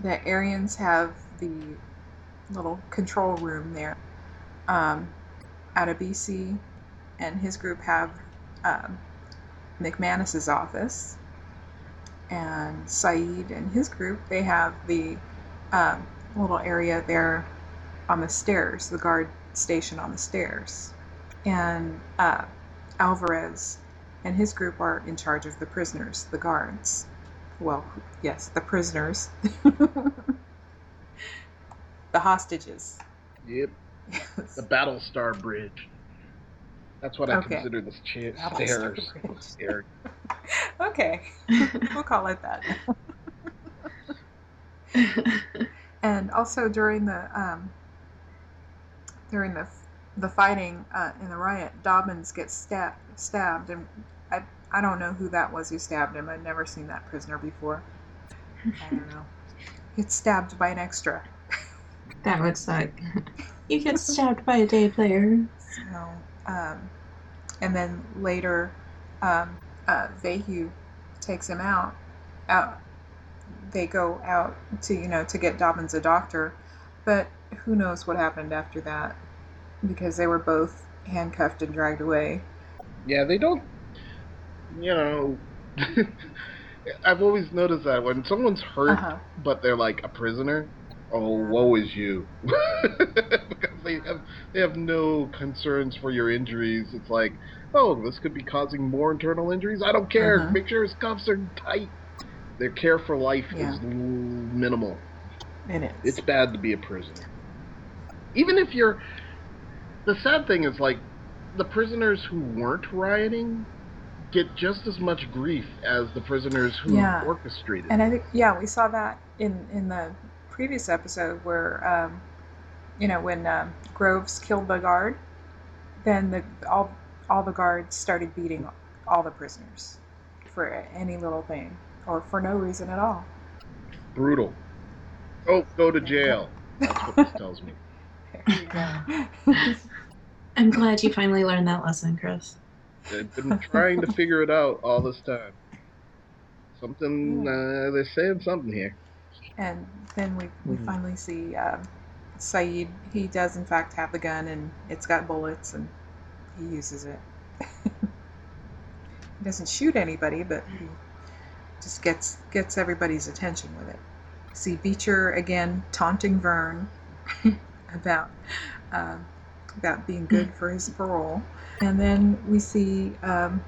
the Aryans have the little control room there. Um, Adebisi and his group have um, McManus's office, and Saeed and his group they have the um, little area there on the stairs, the guard station on the stairs, and uh, Alvarez and his group are in charge of the prisoners, the guards. Well, yes, the prisoners. [laughs] the hostages. Yep. Yes. The Battlestar Bridge. That's what I okay. consider the cha- stairs. okay, [laughs] we'll call it that. [laughs] and also during the um, during the the fighting uh, in the riot, Dobbins gets stabbed, stabbed, and I I don't know who that was who stabbed him. I've never seen that prisoner before. I don't know. Gets stabbed by an extra. [laughs] That would suck. you get stabbed by a day player. So, um, and then later, um, uh, Vahue takes him out. Out. They go out to you know to get Dobbins a doctor, but who knows what happened after that because they were both handcuffed and dragged away. Yeah, they don't. You know, [laughs] I've always noticed that when someone's hurt, uh-huh. but they're like a prisoner, oh, woe is you. [laughs] because they have they have no concerns for your injuries. It's like, oh, this could be causing more internal injuries. I don't care. Uh-huh. Make sure his cuffs are tight. Their care for life yeah. is minimal. It is. It's bad to be a prisoner. Even if you're the sad thing is like the prisoners who weren't rioting get just as much grief as the prisoners who yeah. orchestrated. And I think yeah, we saw that in in the previous episode where um, you know when um, Groves killed the guard, then the all all the guards started beating all the prisoners for any little thing or for no reason at all. Brutal. Oh, go to jail. That's what this tells me. [laughs] I'm glad you finally learned that lesson, Chris. I've been trying to figure it out all this time. Something uh, they're saying something here. And then we we mm-hmm. finally see um, Sayid. He does in fact have the gun, and it's got bullets, and he uses it. [laughs] he doesn't shoot anybody, but he just gets gets everybody's attention with it. See Beecher again taunting Vern [laughs] [laughs] about uh, about being good for his parole, and then we see um,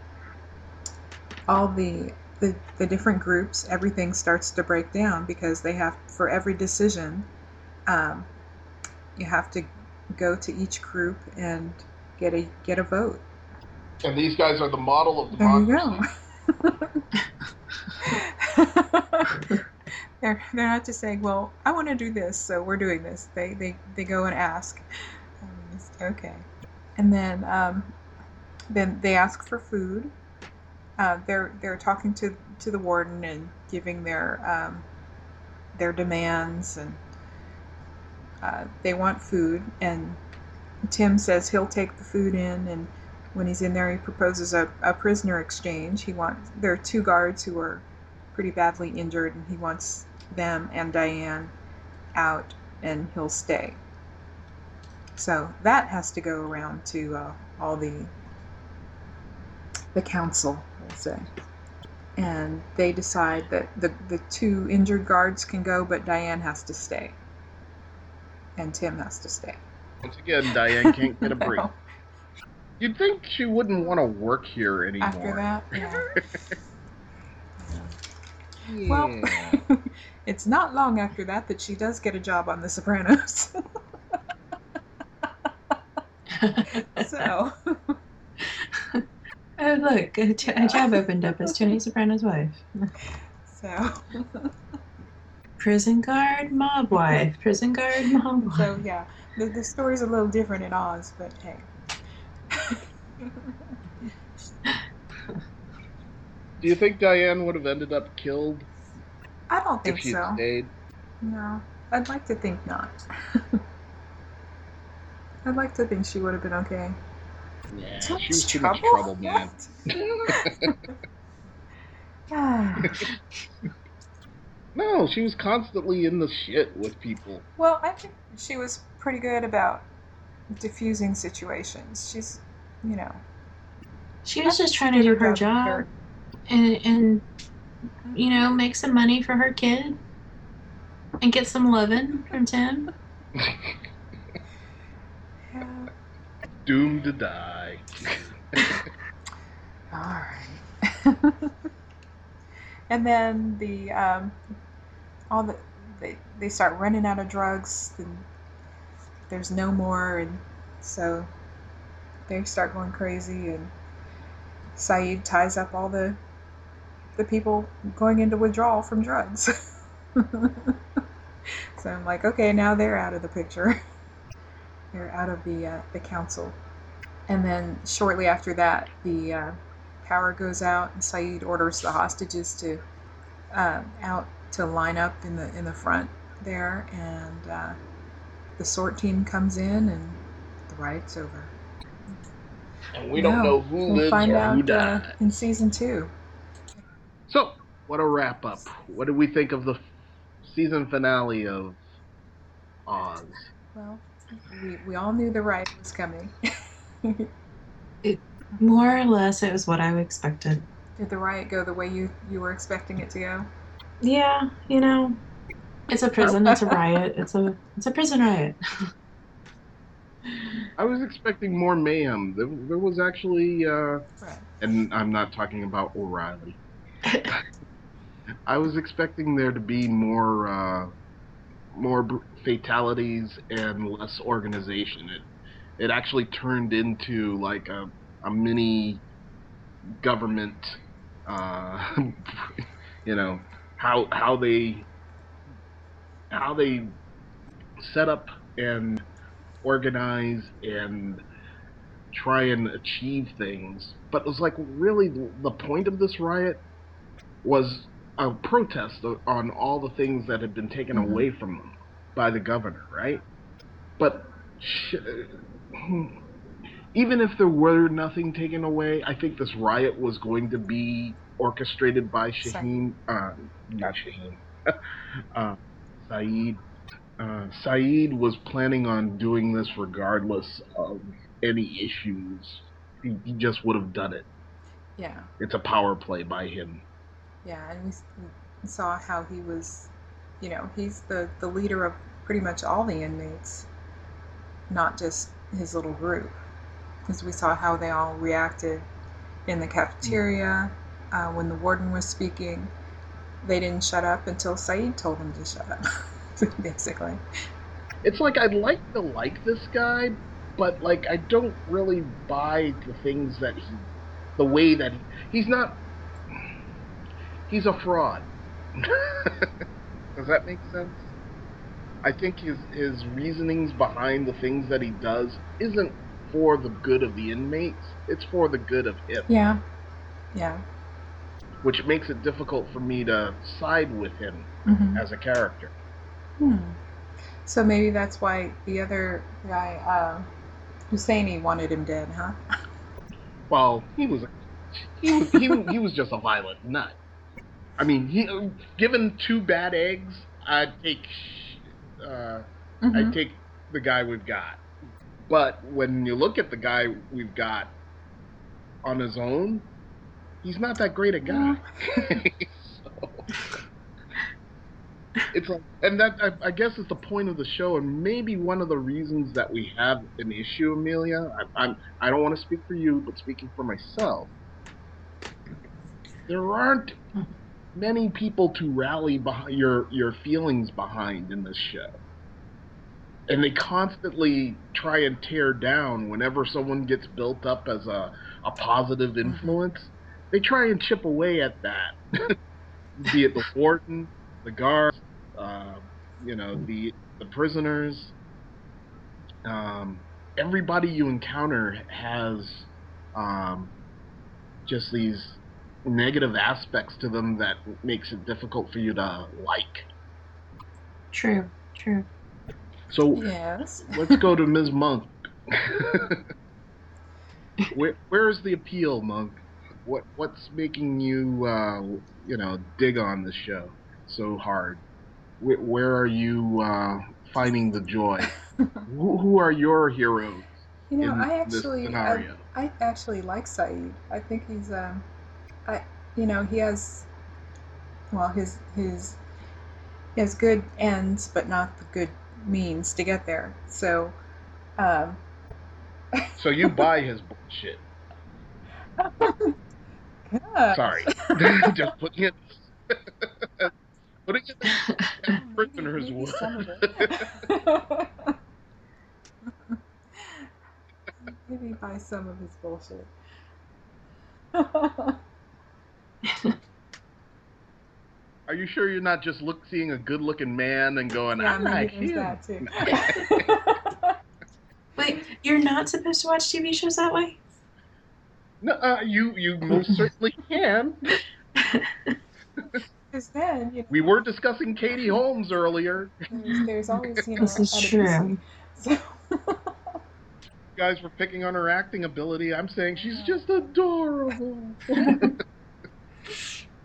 all the, the the different groups. Everything starts to break down because they have for every decision, um, you have to go to each group and get a get a vote. And these guys are the model of democracy. There you go. [laughs] [laughs] they're they're not just saying, "Well, I want to do this, so we're doing this." They they they go and ask. Um, okay, and then um, then they ask for food. Uh, they're they're talking to to the warden and giving their um, their demands and uh, they want food, and Tim says he'll take the food in, and when he's in there, he proposes a, a prisoner exchange. He wants there are two guards who are pretty badly injured, and he wants them and Diane out, and he'll stay. So that has to go around to uh, all the the council, we'll say. And they decide that the, the two injured guards can go, but Diane has to stay. And Tim has to stay. Once again, Diane can't get a [laughs] break. You'd think she wouldn't want to work here anymore. After that, [laughs] yeah. [laughs] Yeah. Well, it's not long after that that she does get a job on The Sopranos. [laughs] so, [laughs] Oh, look, a, j- a job opened up as Tony Soprano's wife. so, [laughs] Prison guard, mob wife. Prison guard, mob wife. so yeah, the, the story's a little different in Oz, but hey. Do you think Diane would have ended up killed I don't if think she'd so. stayed? No, I'd like to think not. [laughs] I'd like to think she would have been okay. Yeah, Too she was much too much trouble, man. Ah. [laughs] No, she was constantly in the shit with people. well, I think she was pretty good about diffusing situations. She's, you know, She was just trying to do her job her- and, and you know, make some money for her kid and get some loving from Tim. Yeah. [laughs] Doomed to die. [laughs] All right. [laughs] and then the um, all the they they start running out of drugs. And there's no more, and so they start going crazy. And Saeed ties up all the the people going into withdrawal from drugs. [laughs] so I'm like, okay, now they're out of the picture. [laughs] they're out of the uh, the council. And then shortly after that, the uh, power goes out, and Saeed orders the hostages to uh, out to line up in the in the front there, and uh, the sort team comes in, and the riot's over. And we don't No, know who We'll lives find or out who uh, died. in season two. So, what a wrap up. What did we think of the season finale of Oz? Well, we, we all knew the riot was coming. [laughs] it More or less, it was what I expected. Did the riot go the way you, you were expecting it to go? Yeah, you know, it's a prison. It's a riot. [laughs] It's a it's a prison riot. I was expecting more mayhem. There, there was actually, uh, Right. and I'm not talking about O'Reily. [laughs] I was expecting there to be more, uh, more fatalities and less organization. It, it actually turned into like a, a mini government. Uh, [laughs] you know how how they how they set up and organize and try and achieve things. But it was like really the the point of this riot was a protest on all the things that had been taken Mhm. away from them by the governor, right? But sh- even if there were nothing taken away, I think this riot was going to be orchestrated by Shaheen, uh, not Shaheen, [laughs] uh, Saeed. Uh, Saeed was planning on doing this regardless of any issues. He, he just would have done it. Yeah. It's a power play by him. Yeah, and we, saw how he was, you know, he's the, the leader of pretty much all the inmates, not just his little group. Because we saw how they all reacted in the cafeteria uh, when the warden was speaking. They didn't shut up until Saeed told them to shut up, [laughs] basically. It's like I'd like to like this guy, but like I don't really buy the things that he, the way that he, he's not. He's a fraud. [laughs] Does that make sense? I think his his reasonings behind the things that he does isn't for the good of the inmates. It's for the good of him, Yeah. Yeah. which makes it difficult for me to side with him hmm as a character. Hmm. So maybe that's why the other guy, uh, Husseini, wanted him dead, huh? [laughs] Well, he was he was he, he was just a violent nut. I mean, he, given two bad eggs, I'd take uh, Mhm. I'd take the guy we've got. But when you look at the guy we've got on his own, he's not that great a guy. [laughs] so, it's like, and that I, I guess is the point of the show, and maybe one of the reasons that we have an issue, Amelia. I, I'm I don't want to speak for you, but speaking for myself, there aren't many people to rally behind your your feelings behind in this show and they constantly try and tear down whenever someone gets built up as a, a positive influence. They try and chip away at that, [laughs] be it the warden, the guards, uh, you know, the the prisoners. Um, everybody you encounter has um, just these negative aspects to them that makes it difficult for you to like. True, true. So Yes. [laughs] Let's go to Ms. Monk. [laughs] Where, where's the appeal, Monk? What what's making you uh, you know dig on this show so hard? Where, where are you uh, finding the joy? [laughs] who, who are your heroes You know, in I actually, I. I actually like Saeed. I think he's, um, I, you know, he has, well, his his, he has good ends, but not the good means to get there. So, um, [laughs] So you buy his bullshit. God. Sorry, [laughs] just putting it [laughs] putting it as prisoners Maybe would. some of it. Maybe buy some of his bullshit. [laughs] Are you sure you're not just look seeing a good-looking man and going, yeah, I like maybe him? there's that too. [laughs] [laughs] Wait, you're not supposed to watch TV shows that way? No, uh, you you most certainly can. Because then, you know, We were discussing Katie Holmes earlier. there's, there's always, you know, This is true. So, You guys were picking on her acting ability. I'm saying she's just adorable.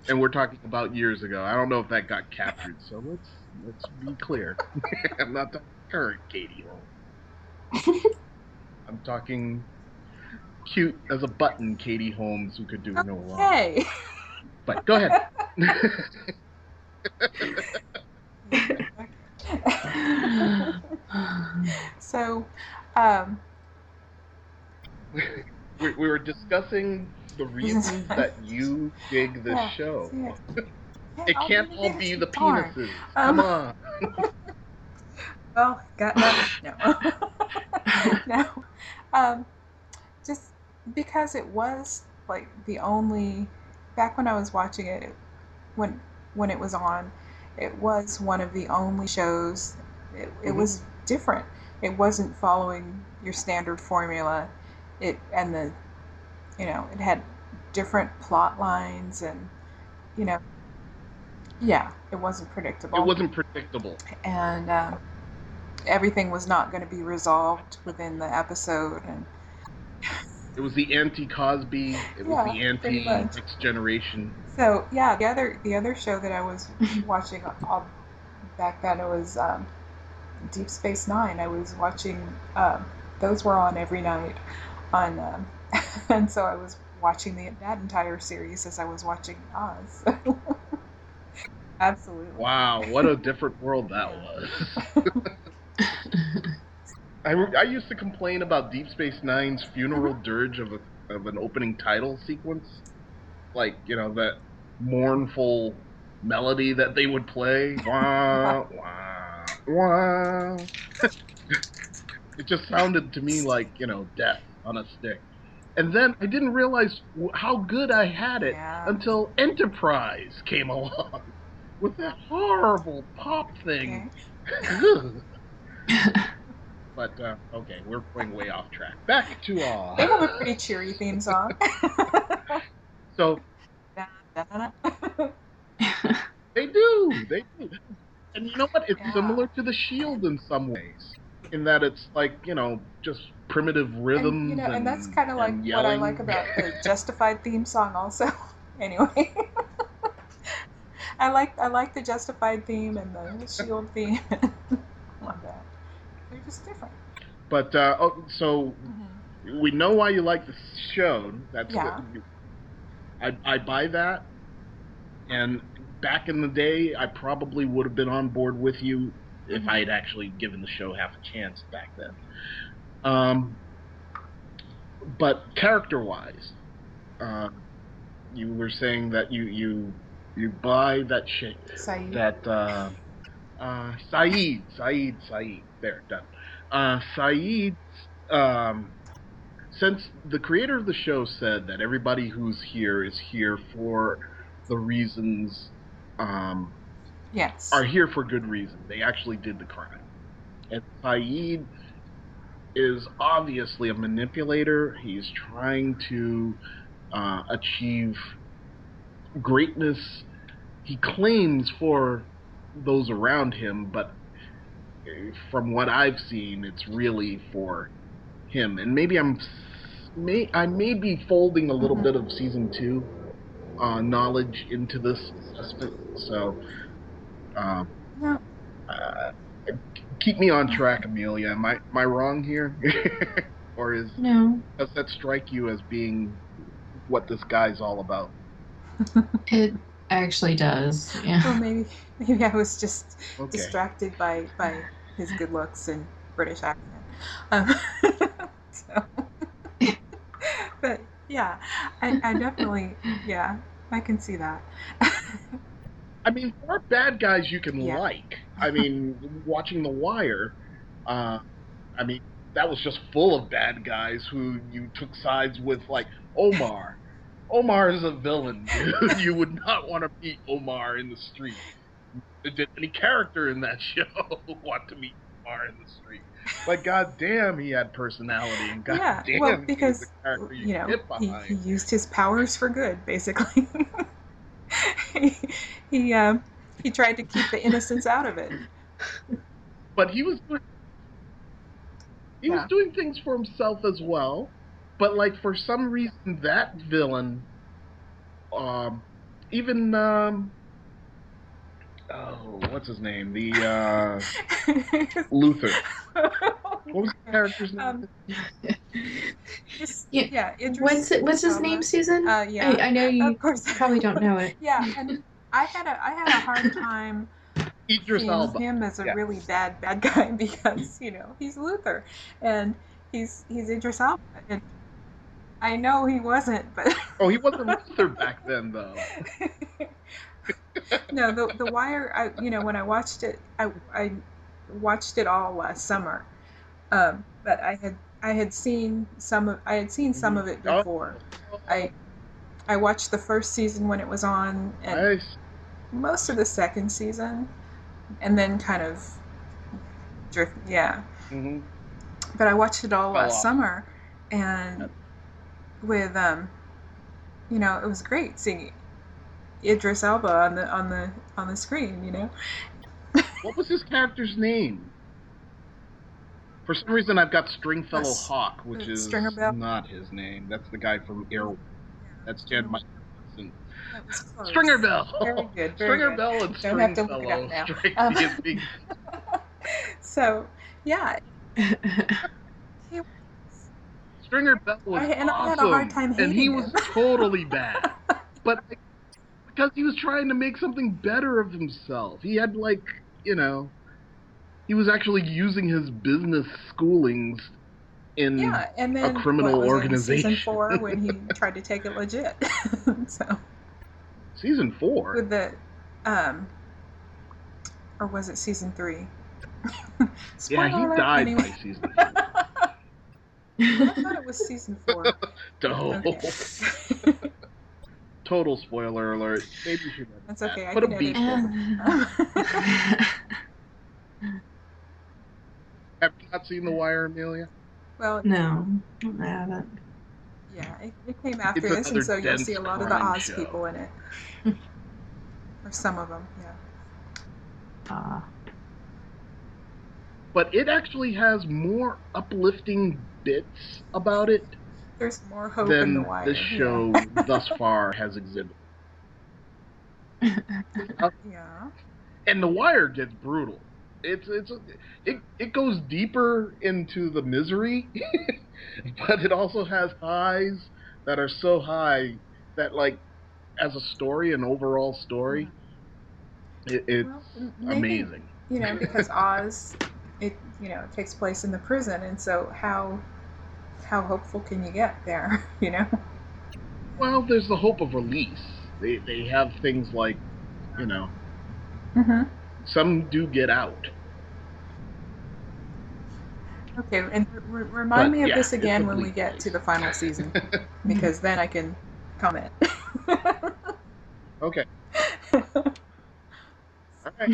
And we're talking about years ago. I don't know if that got captured, so let's let's be clear. [laughs] I'm not talking current Katie Holmes. I'm talking cute as a button Katie Holmes who could do no wrong. hey. But go ahead. [laughs] [laughs] so, um, we, we were discussing the [laughs] reasons that you dig this Yeah, show. [laughs] It can't all be the darn. penises. Um, Come on. [laughs] Oh, got nothing. No. no. Um, just because it was like the only back when I was watching it, it when when it was on, it was one of the only shows. It, it Mhm. was different. It wasn't following your standard formula. It and the you know it had different plot lines and you know yeah it wasn't predictable It wasn't predictable. and um, everything was not going to be resolved within the episode and [sighs] It was the anti Cosby. It was Yeah, the anti. Next Generation. so yeah the other the other show that i was watching all, back then it was um, deep space nine i was watching um, those were on every night on um, [laughs] and so i was watching the, that entire series as i was watching oz [laughs] absolutely Wow, what a different world that was. [laughs] I, I used to complain about Deep Space Nine's funeral dirge of, a, of an opening title sequence. Like, you know, that mournful melody that they would play. Wah, wah, wah. it just sounded to me like, you know, death on a stick. And then I didn't realize how good I had it Yeah. until Enterprise came [laughs] along with that horrible pop thing. okay. [laughs] [laughs] but uh, okay, we're going way off track. Back to they uh, have a pretty cheery theme song so they do, they do. And you know what? It's Yeah. similar to the Shield in some ways, in that it's like you know just primitive rhythms. and, you know, and that's kind of like and what I like about the [laughs] Justified theme song, also. [laughs] anyway, [laughs] I like I like the Justified theme and the Shield theme. love that. They're just different. But uh, oh, so Mhm. we know why you like the show. That's Yeah. good. I I buy that. And back in the day, I probably would have been on board with you if Mhm. I had actually given the show half a chance back then. Um, but character-wise, uh, you were saying that you you you buy that shit Saeed. that uh, uh, Saeed, Saeed, Saeed. There, done. Uh, Saeed, um, since the creator of the show said that everybody who's here is here for the reasons, um, yes. are here for good reason. They actually did the crime. And Saeed is obviously a manipulator. He's trying to uh, achieve greatness. He claims for those around him, but from what I've seen, it's really for him. And maybe I'm, may I may be folding a little Mhm. bit of season two uh, knowledge into this assessment. So, um, No. uh, keep me on track, Amelia. Am I am I wrong here, [laughs] or is No, does that strike you as being what this guy's all about? [laughs] it actually does. Well, Yeah. maybe maybe I was just Okay. distracted by by his good looks and British accent. Um, [laughs] so, but yeah, I, I definitely yeah I can see that. I mean, there are bad guys you can Yeah. like. I [laughs] mean, watching The Wire, uh, I mean, that was just full of bad guys who you took sides with, like Omar. [laughs] Omar is a villain, dude. [laughs] you would not want to meet Omar in the street. Did any character in that show want to meet Omar in the street? Like, goddamn, he had personality, and yeah, goddamn, well he was because the character you, you know he, he used his powers for good, basically. he [laughs] he, um, he tried to keep the innocence out of it. but he was doing, he was doing things for himself as well. But like for some reason, that villain, um, even um, oh, what's his name? The uh, [laughs] Luther. [laughs] What was the character's name? Um, Yeah. yeah, What's it? What's his name, Susan? Uh, yeah, I, I know you of course. probably don't know it. yeah, and I had a I had a hard [coughs] time Idris seeing him as a Yeah. really bad bad guy [laughs] because you know he's Luther, and he's he's Idris Elba, and I know he wasn't, but Oh, he wasn't Luther back then, though. [laughs] no, the the Wire. I you know when I watched it, I I watched it all last summer, um, but I had I had seen some of I had seen some of it Oh. before. I I watched the first season when it was on, and Nice. most of the second season, and then kind of drift. Yeah, Mm-hmm. but I watched it all last summer, and with um, you know, it was great seeing Idris Elba on the on the on the screen. You know, What was his character's name? For some reason, I've got Stringfellow Hawk, which uh, is Stringer not his name. That's the guy from Air. That's Jan Michael that. Stringer Bell. Very good. Very Stringer good. Bell and Don't have to look it up now. Um, me as being So, yeah, [laughs] Stringer Bell was I- and I awesome, had a hard time and he hating was him. [laughs] totally bad. But like, because he was trying to make something better of himself, he had like you know, he was actually using his business schoolings in Yeah, and then a criminal what was it, in organization. season four when he [laughs] tried to take it legit. [laughs] so season four. with the, um, or was it season three? [laughs] yeah, he alert, died anyway. by season four. I thought it was season four. No. Okay. Total spoiler alert. Maybe you should edit That's that. okay, I Put a can beep. edit Have you not seen The Wire, Amelia? Well, no, I haven't. yeah, it, it came after this, and so you'll see a lot of the Oz show. people in it, [laughs] or some of them. Yeah. Uh, but it actually has more uplifting bits about it There's more hope in the than wire. this show [laughs] thus far has exhibited. Yeah. [laughs] yeah. And the wire gets brutal. It's it's it it goes deeper into the misery, [laughs] but it also has highs that are so high that like as a story, an overall story, it, it's Well, maybe, amazing. You know, because [laughs] Oz, it you know, it takes place in the prison, and so how how hopeful can you get there? [laughs] You know. Well, there's the hope of release. They they have things like, you know, Mm-hmm. Some do get out. Okay, and r- remind But, me of yeah, this again when we get place. to the final season, [laughs] because then I can comment. [laughs] Okay. [laughs] All right.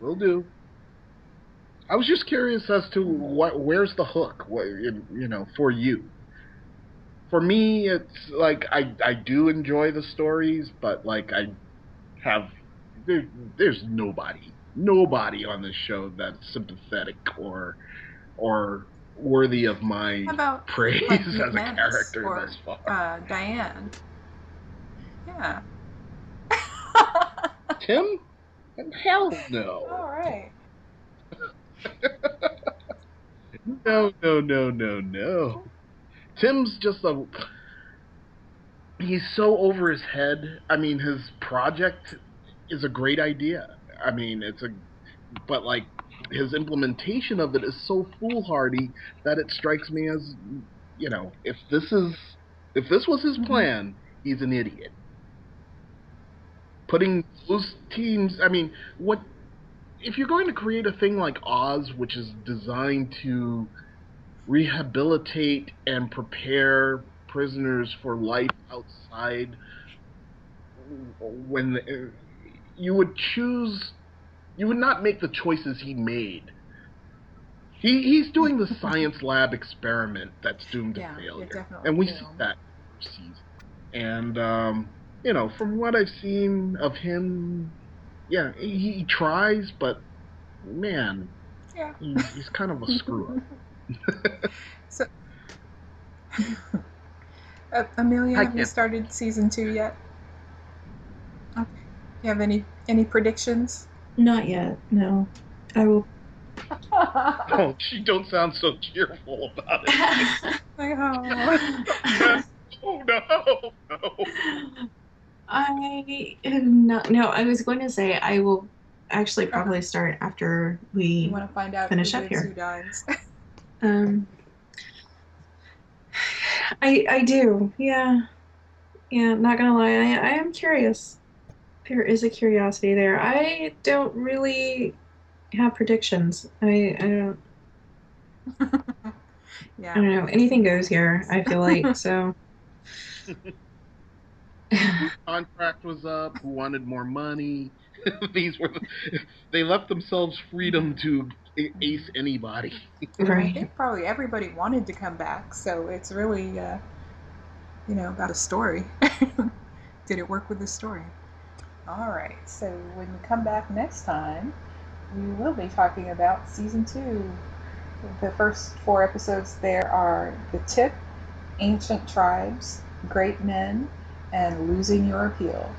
Will do. I was just curious as to what where's the hook, what, you you know, for you. For me, it's like I I do enjoy the stories, but like I have there, there's nobody nobody on this show that's sympathetic or or worthy of my How about praise like [laughs] as a character or, thus far. uh, Diane? Yeah. [laughs] Tim? Hell no. All right. [laughs] No, no, no, no, no. Tim's just a. He's so over his head. I mean, his project is a great idea. I mean, it's a. But, like, his implementation of it is so foolhardy that it strikes me as, you know, if this is. If this was his Mhm. plan, he's an idiot. Putting those teams. I mean, what. If you're going to create a thing like Oz, which is designed to rehabilitate and prepare prisoners for life outside when the, you would choose you would not make the choices he made. He he's doing the [laughs] science lab experiment that's doomed to Yeah, yeah, failure. and we see that. Season and um you know from what i've seen of him yeah he, he tries but man Yeah. he, he's kind of a screw up. [laughs] So, [laughs] uh, Amelia, have you started season two yet? Okay. You have any any predictions? not yet. No. I will. [laughs] Oh, she don't sound so cheerful about it. [laughs] Like, oh. [laughs] oh no, no. I am not. No, I was going to say I will actually probably start after we. want to find out Finish who up here. who dies? Um. I I do. Yeah. Yeah. Not gonna lie. I I am curious. There is a curiosity there. I don't really have predictions. I I don't. [laughs] yeah. I don't know. Anything goes here. I feel like [laughs] so. [laughs] Contract was up. Who wanted more money? These were. They left themselves freedom to a- ace anybody. [laughs] I think probably everybody wanted to come back, so it's really, uh, you know, about a story. [laughs] Did it work with the story? All right. So when we come back next time, we will be talking about season two. The first four episodes there are the tip, ancient tribes, great men, and losing your appeal.